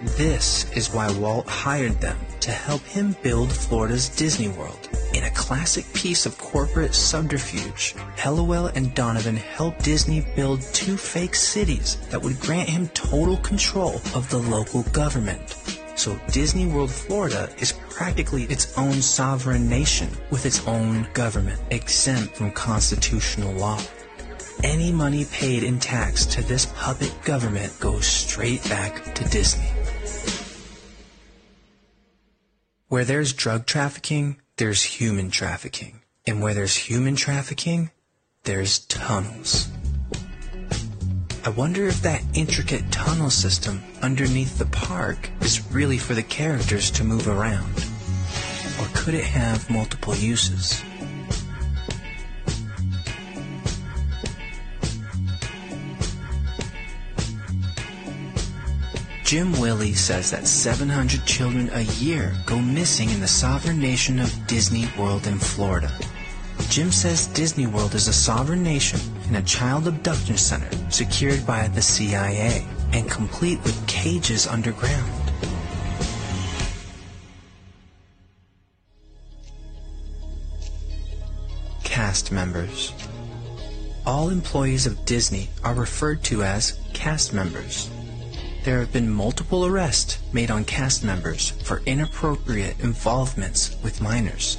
This is why Walt hired them to help him build Florida's Disney World. In a classic piece of corporate subterfuge, Helliwell and Donovan helped Disney build two fake cities that would grant him total control of the local government. So Disney World Florida is practically its own sovereign nation with its own government, exempt from constitutional law. Any money paid in tax to this puppet government goes straight back to Disney. Where there's drug trafficking, there's human trafficking. And where there's human trafficking, there's tunnels. I wonder if that intricate tunnel system underneath the park is really for the characters to move around. Or could it have multiple uses? Jim Willie says that 700 children a year go missing in the sovereign nation of Disney World in Florida. Jim says Disney World is a sovereign nation in a child abduction center secured by the CIA and complete with cages underground. Cast members. All employees of Disney are referred to as cast members. There have been multiple arrests made on cast members for inappropriate involvements with minors.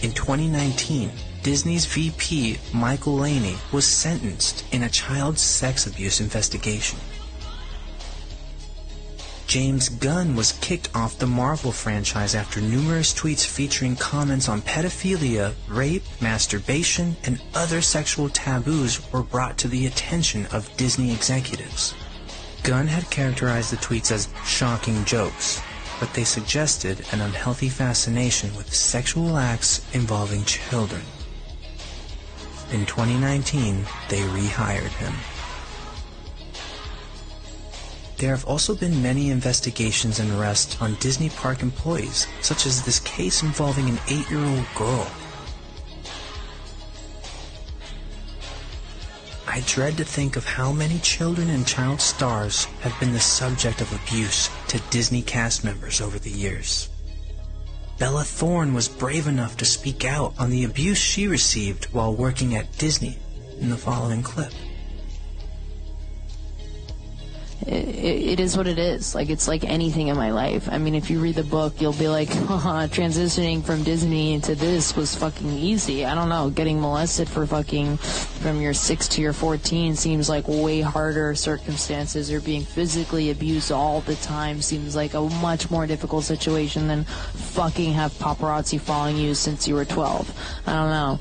In 2019, Disney's VP Michael Laney was sentenced in a child sex abuse investigation. James Gunn was kicked off the Marvel franchise after numerous tweets featuring comments on pedophilia, rape, masturbation, and other sexual taboos were brought to the attention of Disney executives. Gunn had characterized the tweets as shocking jokes, but they suggested an unhealthy fascination with sexual acts involving children. In 2019, they rehired him. There have also been many investigations and arrests on Disney Park employees, such as this case involving an eight-year-old girl. I dread to think of how many children and child stars have been the subject of abuse to Disney cast members over the years. Bella Thorne was brave enough to speak out on the abuse she received while working at Disney in the following clip. It, it is what it is. Like it's like anything in my life. I mean, if you read the book, you'll be like, Haha, transitioning from Disney into this was fucking easy. I don't know. Getting molested for fucking from your six to your fourteen seems like way harder circumstances. Or being physically abused all the time seems like a much more difficult situation than fucking have paparazzi following you since you were twelve. I don't know.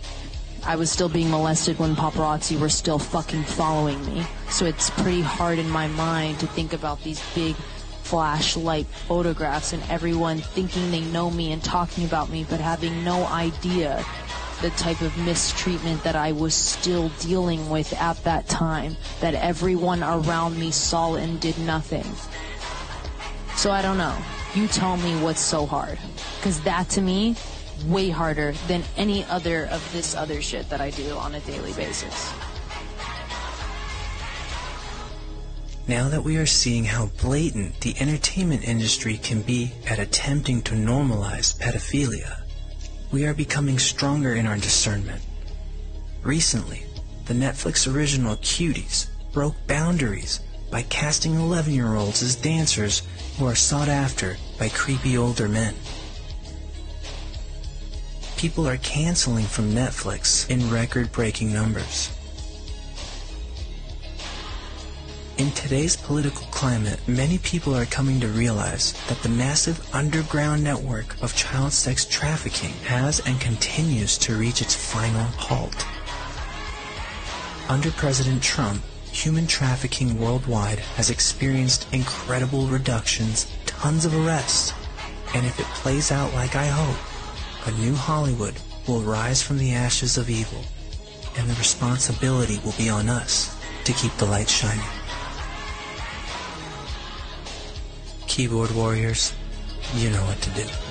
I was still being molested when paparazzi were still fucking following me. So it's pretty hard in my mind to think about these big flashlight photographs and everyone thinking they know me and talking about me, but having no idea the type of mistreatment that I was still dealing with at that time, that everyone around me saw and did nothing. So I don't know. You tell me what's so hard. Because that to me, way harder than any other of this other shit that I do on a daily basis. Now that we are seeing how blatant the entertainment industry can be at attempting to normalize pedophilia, we are becoming stronger in our discernment. Recently, the Netflix original Cuties broke boundaries by casting 11 year olds as dancers who are sought after by creepy older men. People are canceling from Netflix in record breaking numbers. In today's political climate, many people are coming to realize that the massive underground network of child sex trafficking has and continues to reach its final halt. Under President Trump, human trafficking worldwide has experienced incredible reductions, tons of arrests, and if it plays out like I hope, a new Hollywood will rise from the ashes of evil, and the responsibility will be on us to keep the light shining. Keyboard warriors, you know what to do.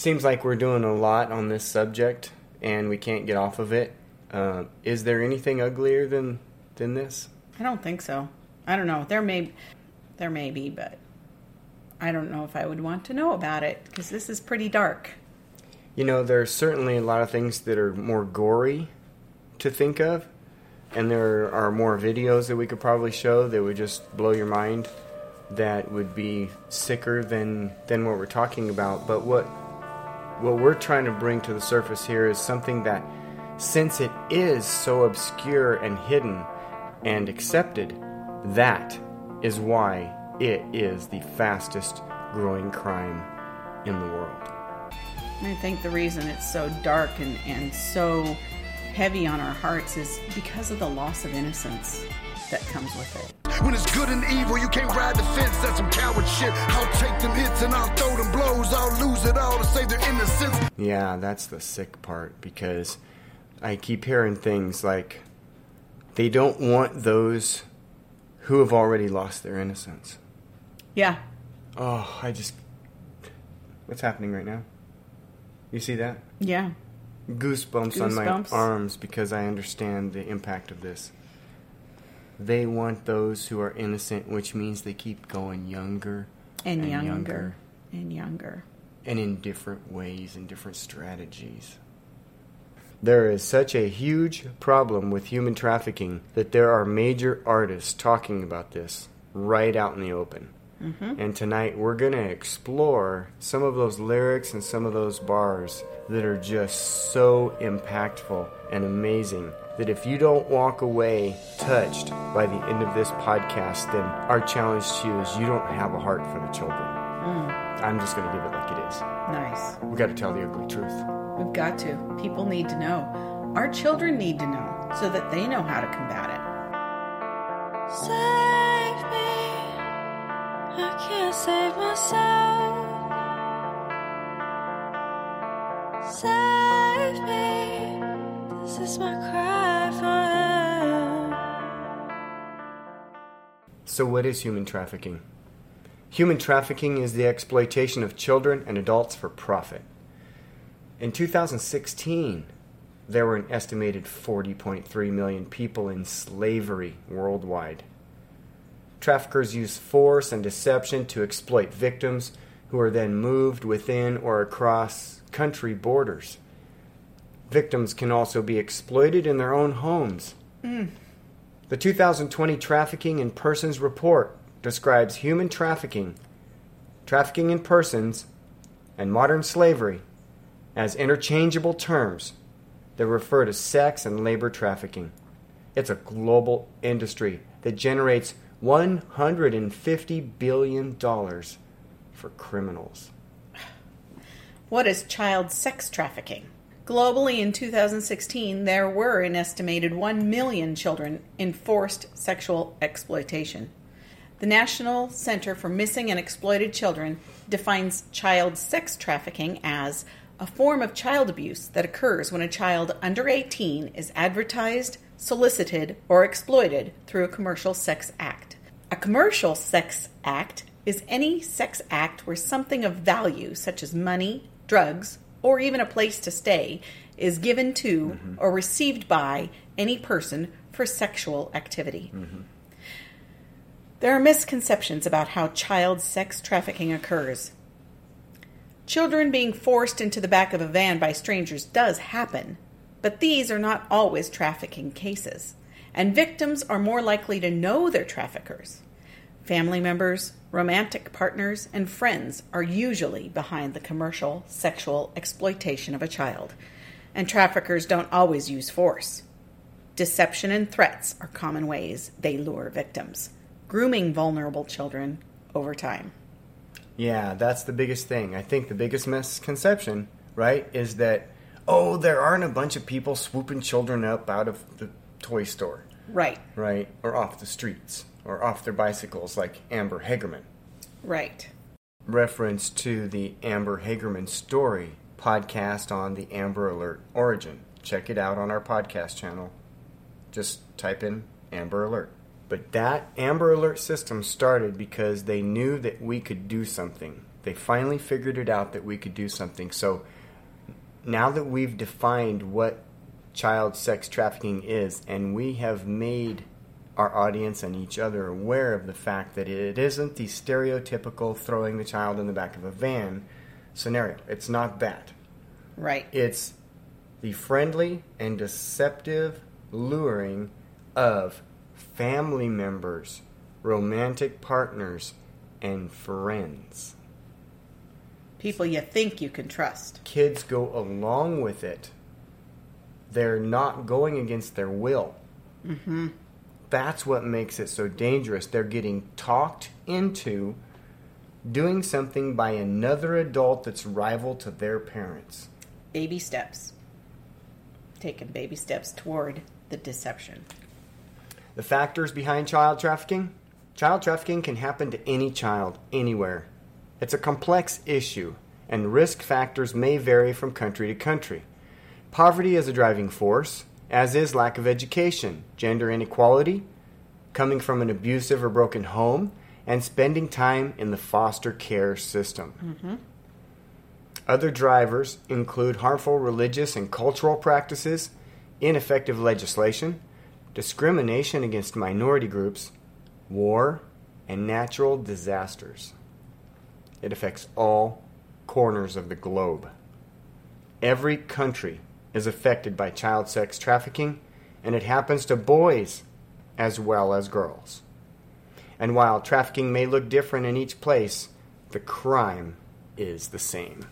Seems like we're doing a lot on this subject and we can't get off of it. Uh, is there anything uglier than than this? I don't think so. I don't know. There may there may be, but I don't know if I would want to know about it because this is pretty dark. You know, there are certainly a lot of things that are more gory to think of, and there are more videos that we could probably show that would just blow your mind that would be sicker than than what we're talking about. But what what we're trying to bring to the surface here is something that since it is so obscure and hidden and accepted, that is why it is the fastest growing crime in the world. I think the reason it's so dark and, and so heavy on our hearts is because of the loss of innocence that comes with it. When it's good and evil, you can't ride the fence. That's some coward shit. I'll take them hits and I'll throw them blows. I'll lose it all to save their innocence. Yeah, that's the sick part because I keep hearing things like they don't want those who have already lost their innocence. Yeah. Oh, I just. What's happening right now? You see that? Yeah. Goosebumps, on my arms because I understand the impact of this. They want those who are innocent, which means they keep going younger And, younger, and younger. and in different ways and different strategies. There is such a huge problem with human trafficking that there are major artists talking about this right out in the open. Mhm. And tonight we're going to explore some of those lyrics and some of those bars that are just so impactful and amazing that if you don't walk away touched by the end of this podcast, then our challenge to you is you don't have a heart for the children. Mm, I'm just going to give it like it is. nice. We got to tell the ugly truth. We've got to. People need to know. Our children need to know so that they know how to combat it. Save me. I can't save myself. Save me. So, what is human trafficking? Human trafficking is the exploitation of children and adults for profit. In 2016, there were an estimated 40.3 million people in slavery worldwide. Traffickers use force and deception to exploit victims who are then moved within or across country borders. Victims can also be exploited in their own homes. Mm. The 2020 Trafficking in Persons Report describes human trafficking, trafficking in persons, and modern slavery as interchangeable terms that refer to sex and labor trafficking. It's a global industry that generates $150 billion for criminals. What is child sex trafficking? Globally, in 2016, there were an estimated 1 million children in forced sexual exploitation. The National Center for Missing and Exploited Children defines child sex trafficking as a form of child abuse that occurs when a child under 18 is advertised, solicited, or exploited through a commercial sex act. A commercial sex act is any sex act where something of value, such as money, drugs, or even a place to stay, is given to mm-hmm. or received by any person for sexual activity. Mm-hmm. There are misconceptions about how child sex trafficking occurs. Children being forced into the back of a van by strangers does happen, but these are not always trafficking cases, and victims are more likely to know their traffickers. Family members, romantic partners, and friends are usually behind the commercial sexual exploitation of a child, and traffickers don't always use force. Deception and threats are common ways they lure victims, grooming vulnerable children over time. Yeah, that's the biggest thing. I think the biggest misconception, right, is that, oh, there aren't a bunch of people swooping children up out of the toy store. Right. Right? Or off the streets. Or off their bicycles like Amber Hagerman. Right. Reference to the Amber Hagerman story podcast on the Amber Alert origin. Check it out on our podcast channel. Just type in Amber Alert. But that Amber Alert system started because they knew that we could do something. They finally figured it out that we could do something. So now that we've defined what child sex trafficking is and we have made our audience and each other aware of the fact that it isn't the stereotypical throwing the child in the back of a van scenario. It's not that. Right. It's the friendly and deceptive luring of family members, romantic partners, and friends. People you think you can trust. Kids go along with it. They're not going against their will. Mm-hmm. That's what makes it so dangerous. They're getting talked into doing something by another adult that's rival to their parents. Baby steps. Taking baby steps toward the deception. The factors behind child trafficking child trafficking can happen to any child, anywhere. It's a complex issue, and risk factors may vary from country to country. Poverty is a driving force, as is lack of education, gender inequality, coming from an abusive or broken home, and spending time in the foster care system. Mm-hmm. Other drivers include harmful religious and cultural practices, ineffective legislation, discrimination against minority groups, war, and natural disasters. It affects all corners of the globe. Every country is affected by child sex trafficking, and it happens to boys as well as girls. And while trafficking may look different in each place, the crime is the same.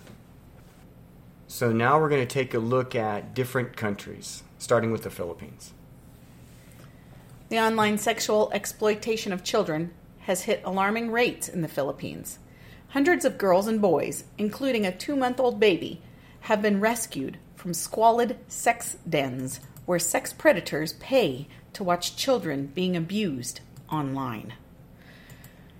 So now we're going to take a look at different countries, starting with the Philippines. The online sexual exploitation of children has hit alarming rates in the Philippines. Hundreds of girls and boys, including a two month old baby, have been rescued from squalid sex dens where sex predators pay to watch children being abused online.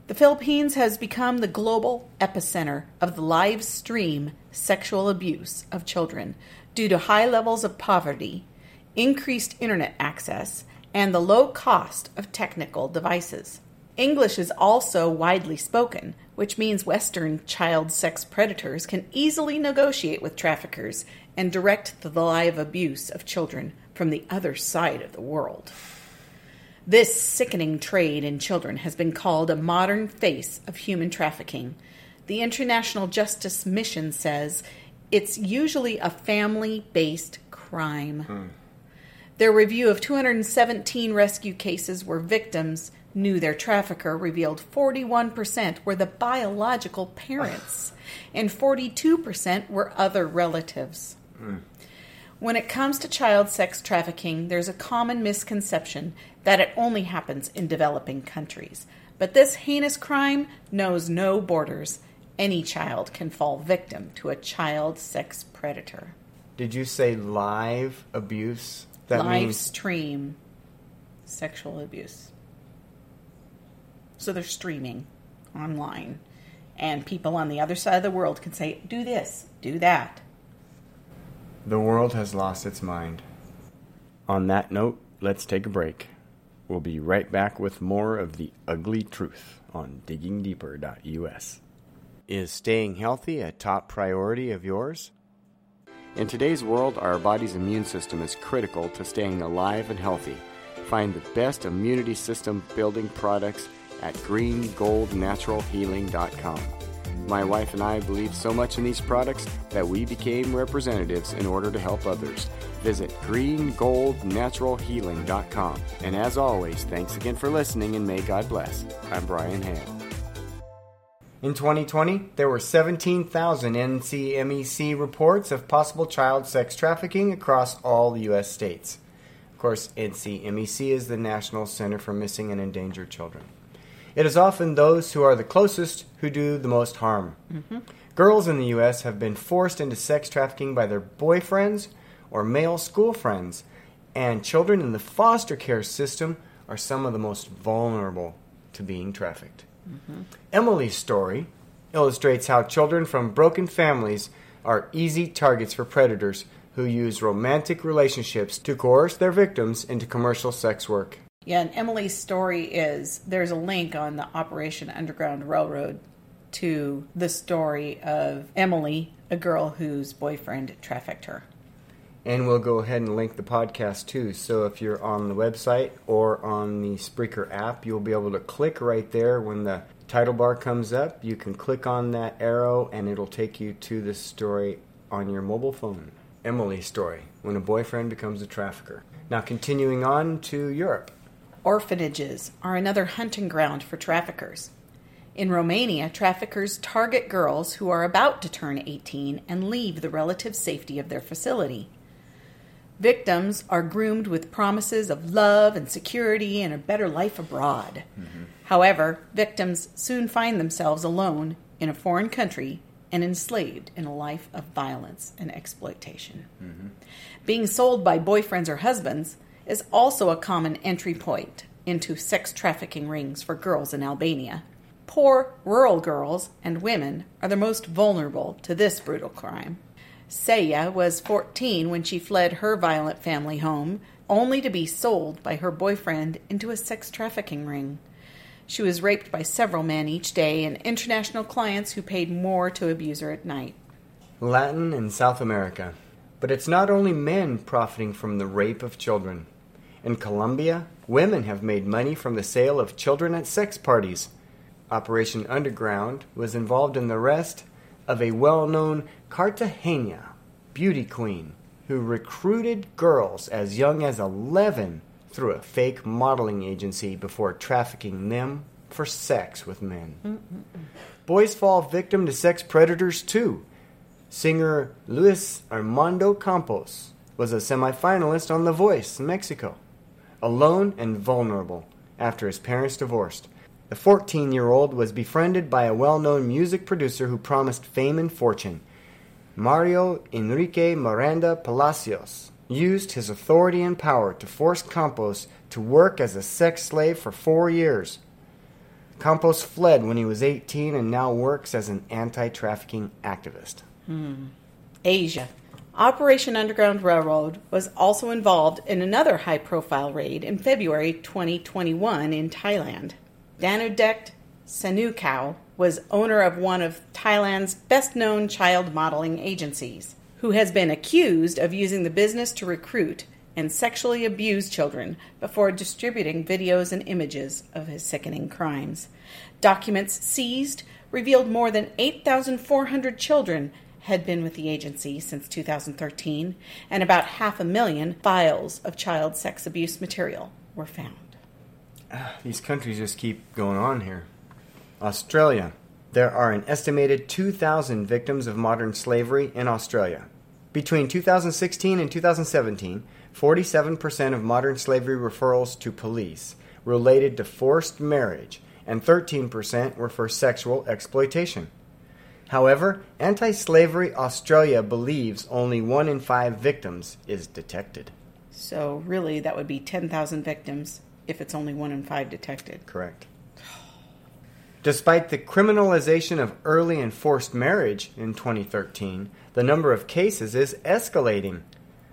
The Philippines has become the global epicenter of the live stream sexual abuse of children due to high levels of poverty, increased internet access, and the low cost of technical devices. English is also widely spoken, which means Western child sex predators can easily negotiate with traffickers and direct the live abuse of children from the other side of the world. This sickening trade in children has been called a modern face of human trafficking. The International Justice Mission says it's usually a family based crime. Hmm. Their review of 217 rescue cases where victims knew their trafficker revealed 41% were the biological parents and 42% were other relatives. When it comes to child sex trafficking, there's a common misconception that it only happens in developing countries. But this heinous crime knows no borders. Any child can fall victim to a child sex predator. Did you say live abuse? That Live means stream sexual abuse. So they're streaming online, and people on the other side of the world can say, do this, do that. The world has lost its mind. On that note, let's take a break. We'll be right back with more of the ugly truth on diggingdeeper.us. Is staying healthy a top priority of yours? In today's world, our body's immune system is critical to staying alive and healthy. Find the best immunity system building products at greengoldnaturalhealing.com. My wife and I believe so much in these products that we became representatives in order to help others. Visit greengoldnaturalhealing.com. And as always, thanks again for listening and may God bless. I'm Brian Hale. In 2020, there were 17,000 NCMEC reports of possible child sex trafficking across all the U.S. states. Of course, NCMEC is the National Center for Missing and Endangered Children. It is often those who are the closest who do the most harm. Mhm. Girls in the U.S. have been forced into sex trafficking by their boyfriends or male school friends, and children in the foster care system are some of the most vulnerable to being trafficked. Emily's story illustrates how children from broken families are easy targets for predators who use romantic relationships to coerce their victims into commercial sex work. Yeah, and Emily's story is there's a link on the Operation Underground Railroad to the story of Emily, a girl whose boyfriend trafficked her. And we'll go ahead and link the podcast too. So if you're on the website or on the Spreaker app, you'll be able to click right there when the title bar comes up. You can click on that arrow and it'll take you to the story on your mobile phone. Emily's story when a boyfriend becomes a trafficker. Now, continuing on to Europe. Orphanages are another hunting ground for traffickers. In Romania, traffickers target girls who are about to turn 18 and leave the relative safety of their facility. Victims are groomed with promises of love and security and a better life abroad. Mm-hmm. However, victims soon find themselves alone in a foreign country and enslaved in a life of violence and exploitation. Mm-hmm. Being sold by boyfriends or husbands is also a common entry point into sex trafficking rings for girls in Albania. Poor rural girls and women are the most vulnerable to this brutal crime. Saya was 14 when she fled her violent family home, only to be sold by her boyfriend into a sex trafficking ring. She was raped by several men each day and international clients who paid more to abuse her at night. Latin and South America. But it's not only men profiting from the rape of children. In Colombia, women have made money from the sale of children at sex parties. Operation Underground was involved in the arrest of a well known Cartagena beauty queen who recruited girls as young as 11 through a fake modeling agency before trafficking them for sex with men. Boys fall victim to sex predators too. Singer Luis Armando Campos was a semifinalist on The Voice in Mexico. Alone and vulnerable after his parents divorced, the 14 year old was befriended by a well known music producer who promised fame and fortune. Mario Enrique Miranda Palacios used his authority and power to force Campos to work as a sex slave for four years. Campos fled when he was 18 and now works as an anti trafficking activist. Hmm. Asia. Operation Underground Railroad was also involved in another high profile raid in February 2021 in Thailand. Danudect Sanukau was owner of one of Thailand's best known child modeling agencies, who has been accused of using the business to recruit and sexually abuse children before distributing videos and images of his sickening crimes. Documents seized revealed more than 8,400 children had been with the agency since 2013, and about half a million files of child sex abuse material were found. Ah, these countries just keep going on here. Australia. There are an estimated 2,000 victims of modern slavery in Australia. Between 2016 and 2017, 47% of modern slavery referrals to police related to forced marriage, and 13% were for sexual exploitation. However, Anti Slavery Australia believes only one in five victims is detected. So, really, that would be 10,000 victims if it's only one in five detected. Correct. Despite the criminalization of early and forced marriage in 2013, the number of cases is escalating.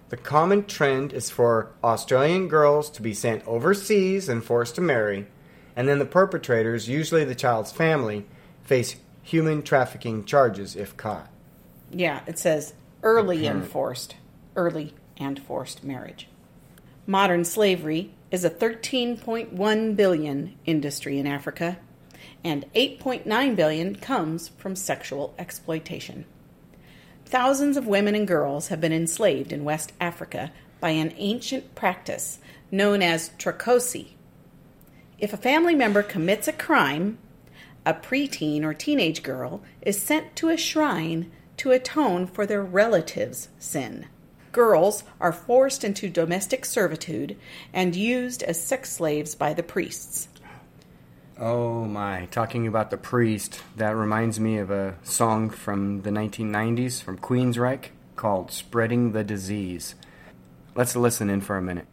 The common trend is for Australian girls to be sent overseas and forced to marry, and then the perpetrators, usually the child's family, face human trafficking charges if caught. Yeah, it says early and forced. Early and forced marriage. Modern slavery is a 13.1 billion industry in Africa. and 8.9 billion comes from sexual exploitation. Thousands of women and girls have been enslaved in West Africa by an ancient practice known as trokosi. If a family member commits a crime, a preteen or teenage girl is sent to a shrine to atone for their relative's sin. Girls are forced into domestic servitude and used as sex slaves by the priests. Oh my, talking about the priest, that reminds me of a song from the 1990s from Queensryche called Spreading the Disease. Let's listen in for a minute.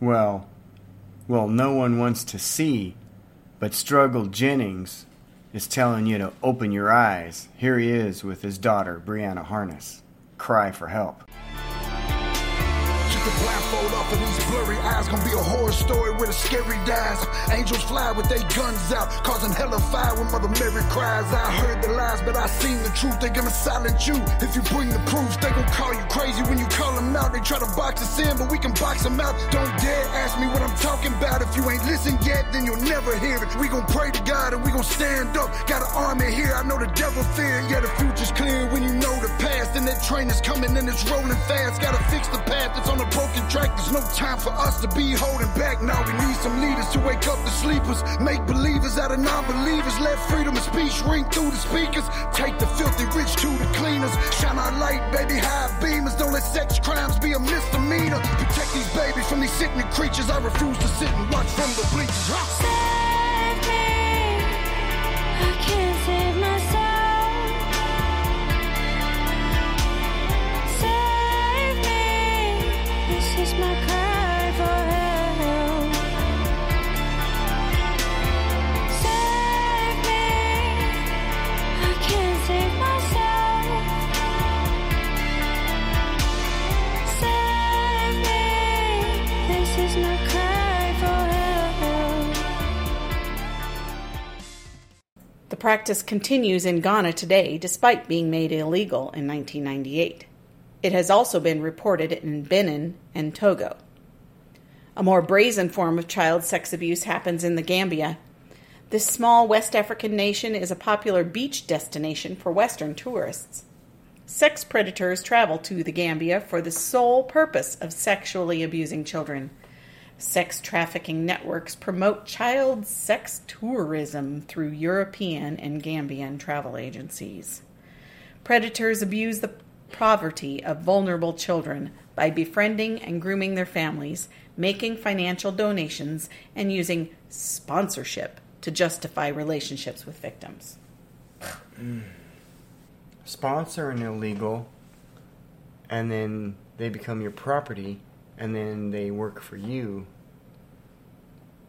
Well, well, no one wants to see, but Struggle Jennings is telling you to open your eyes. Here he is with his daughter, Brianna Harness. Cry for help. Keep the blindfold off of these blurry eyes. Gonna be a horror story with a scary dies. Angels fly with their guns out, causing hell of fire when Mother Mary cries. I heard the lies, but I seen the truth. They gonna silence you if you bring the proof. They gonna call you crazy when you call them out. They try to box us in, but we can box them out. Don't dare ask me what I'm talking about. If you ain't listened yet, then you'll never hear it. We gonna pray to God and we gonna stand up. Got an army here. I know the devil fear. Yeah, the future's clear when you know the past. And that train is coming and it's rolling fast. Gotta fix the path that's on a broken track. There's no time for us to be holding back. Now we need some leaders to wake up the sleepers. Make believers out of non-believers. Let freedom of speech ring through the speakers. Take the filthy rich to the cleaners. Shine our light, baby, high beamers. Don't let sex crimes be a misdemeanor. Protect these babies from these sickening creatures. I refuse to sit and watch from the bleachers. Huh? Practice continues in Ghana today despite being made illegal in 1998. It has also been reported in Benin and Togo. A more brazen form of child sex abuse happens in the Gambia. This small West African nation is a popular beach destination for Western tourists. Sex predators travel to the Gambia for the sole purpose of sexually abusing children. Sex trafficking networks promote child sex tourism through European and Gambian travel agencies. Predators abuse the poverty of vulnerable children by befriending and grooming their families, making financial donations, and using sponsorship to justify relationships with victims. Sponsor an illegal, and then they become your property, and then they work for you.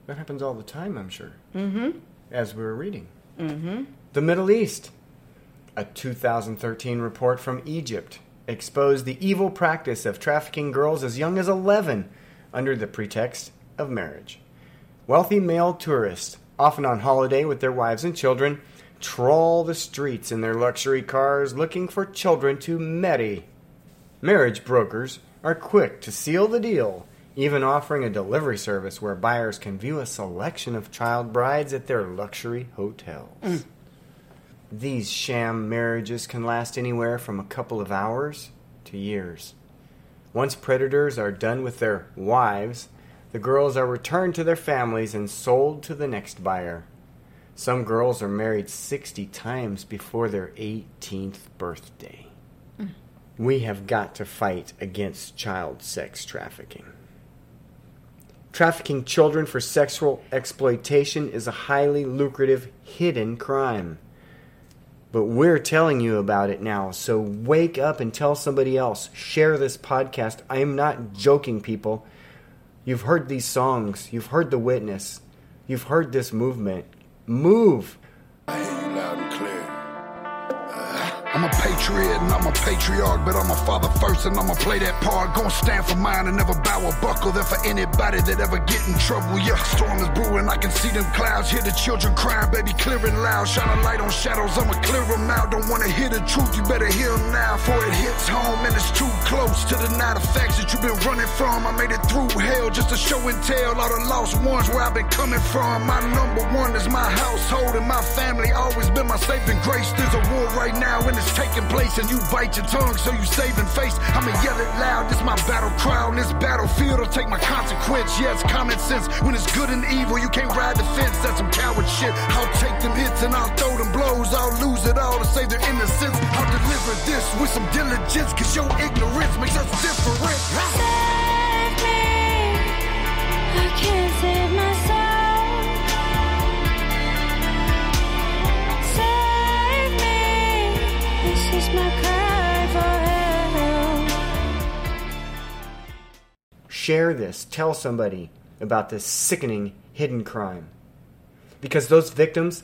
That happens all the time, I'm sure, Mm-hmm. as we were reading. Mm-hmm. The Middle East. A 2013 report from Egypt exposed the evil practice of trafficking girls as young as 11 under the pretext of marriage. Wealthy male tourists, often on holiday with their wives and children, trawl the streets in their luxury cars looking for children to marry. Marriage brokers are quick to seal the deal, even offering a delivery service where buyers can view a selection of child brides at their luxury hotels. Mm. These sham marriages can last anywhere from a couple of hours to years. Once predators are done with their wives, the girls are returned to their families and sold to the next buyer. Some girls are married 60 times before their 18th birthday. We have got to fight against child sex trafficking. Trafficking children for sexual exploitation is a highly lucrative hidden crime. But we're telling you about it now. So wake up and tell somebody else. Share this podcast. I am not joking, people. You've heard these songs. You've heard The Witness. You've heard this movement. Move. I'm a patriot and I'm a patriarch, but I'm a father first and I'ma play that part. Gonna stand for mine and never bow or buckle there for anybody that ever get in trouble. Yeah, storm is brewing, I can see them clouds, hear the children crying, baby, clearing loud. Shine a light on shadows, I'ma clear them out. Don't wanna hear the truth, you better hear them now. For it hits home and it's too close to the night of facts that you've been running from. I made it through hell just to show and tell all the lost ones where I've been coming from. My number one is my household and my family, always been my saving grace. There's a war right now and it's taking place and you bite your tongue so you saving face. I'ma yell it loud, this my battle cry on this battlefield. I'll take my consequence. Yeah, it's common sense. When it's good and evil, you can't ride the fence. That's some coward shit. I'll take them hits and I'll throw them blows. I'll lose it all to save their innocence. I'll deliver this with some diligence, cause your ignorance makes us different. Share this. Tell somebody about this sickening hidden crime. Because those victims,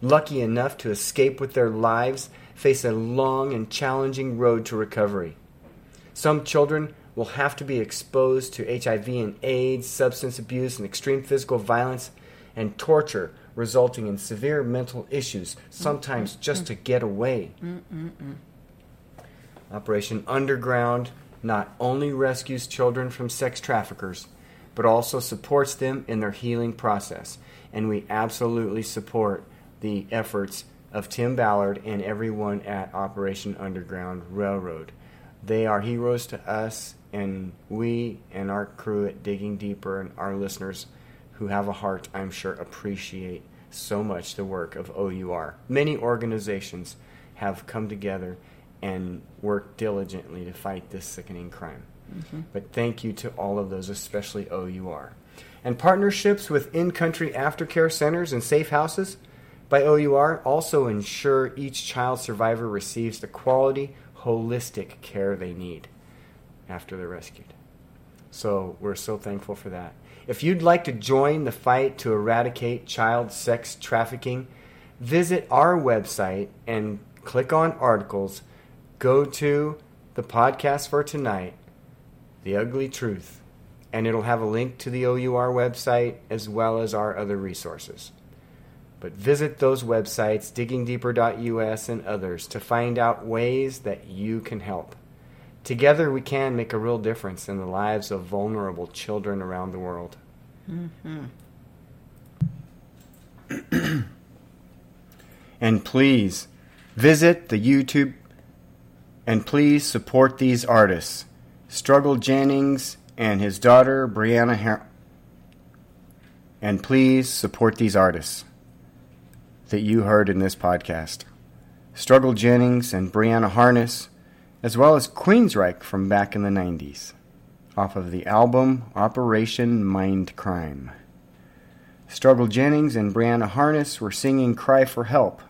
lucky enough to escape with their lives, face a long and challenging road to recovery. Some children will have to be exposed to HIV and AIDS, substance abuse, and extreme physical violence and torture, resulting in severe mental issues, sometimes just to get away. Operation Underground not only rescues children from sex traffickers, but also supports them in their healing process. And we absolutely support the efforts of Tim Ballard and everyone at Operation Underground Railroad. They are heroes to us, and we and our crew at Digging Deeper and our listeners who have a heart, I'm sure, appreciate so much the work of OUR. Many organizations have come together and worked diligently to fight this sickening crime. Mhm. But thank you to all of those, especially OUR. And partnerships with in country aftercare centers and safe houses by OUR also ensure each child survivor receives the quality, holistic care they need after they're rescued. So we're so thankful for that. If you'd like to join the fight to eradicate child sex trafficking, visit our website and click on articles. Go to the podcast for tonight, The Ugly Truth, and it'll have a link to the OUR website as well as our other resources. But visit those websites, diggingdeeper.us and others, to find out ways that you can help. Together, we can make a real difference in the lives of vulnerable children around the world. Mm-hmm. And please visit the YouTube and please support these artists Struggle Jennings and his daughter Brianna Har- and please support these artists that you heard in this podcast Struggle Jennings and Brianna Harness, as well as Queensryche from back in the 90s, off of the album Operation Mind Crime. Struggle Jennings and Brianna Harness were singing Cry for Help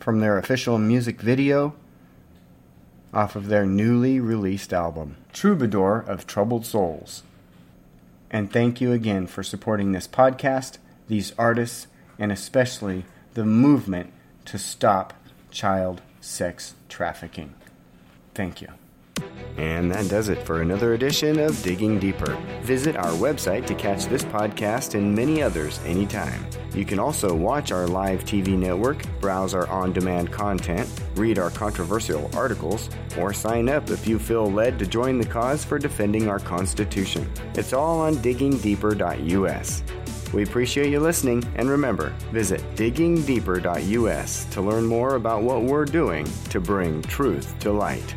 from their official music video off of their newly released album, Troubadour of Troubled Souls. And thank you again for supporting this podcast, these artists, and especially the movement to stop child sex trafficking. Thank you. And that does it for another edition of Digging Deeper. Visit our website to catch this podcast and many others anytime. You can also watch our live TV network, browse our on demand content, read our controversial articles, or sign up if you feel led to join the cause for defending our Constitution. It's all on diggingdeeper.us. We appreciate you listening, and remember, visit diggingdeeper.us to learn more about what we're doing to bring truth to light.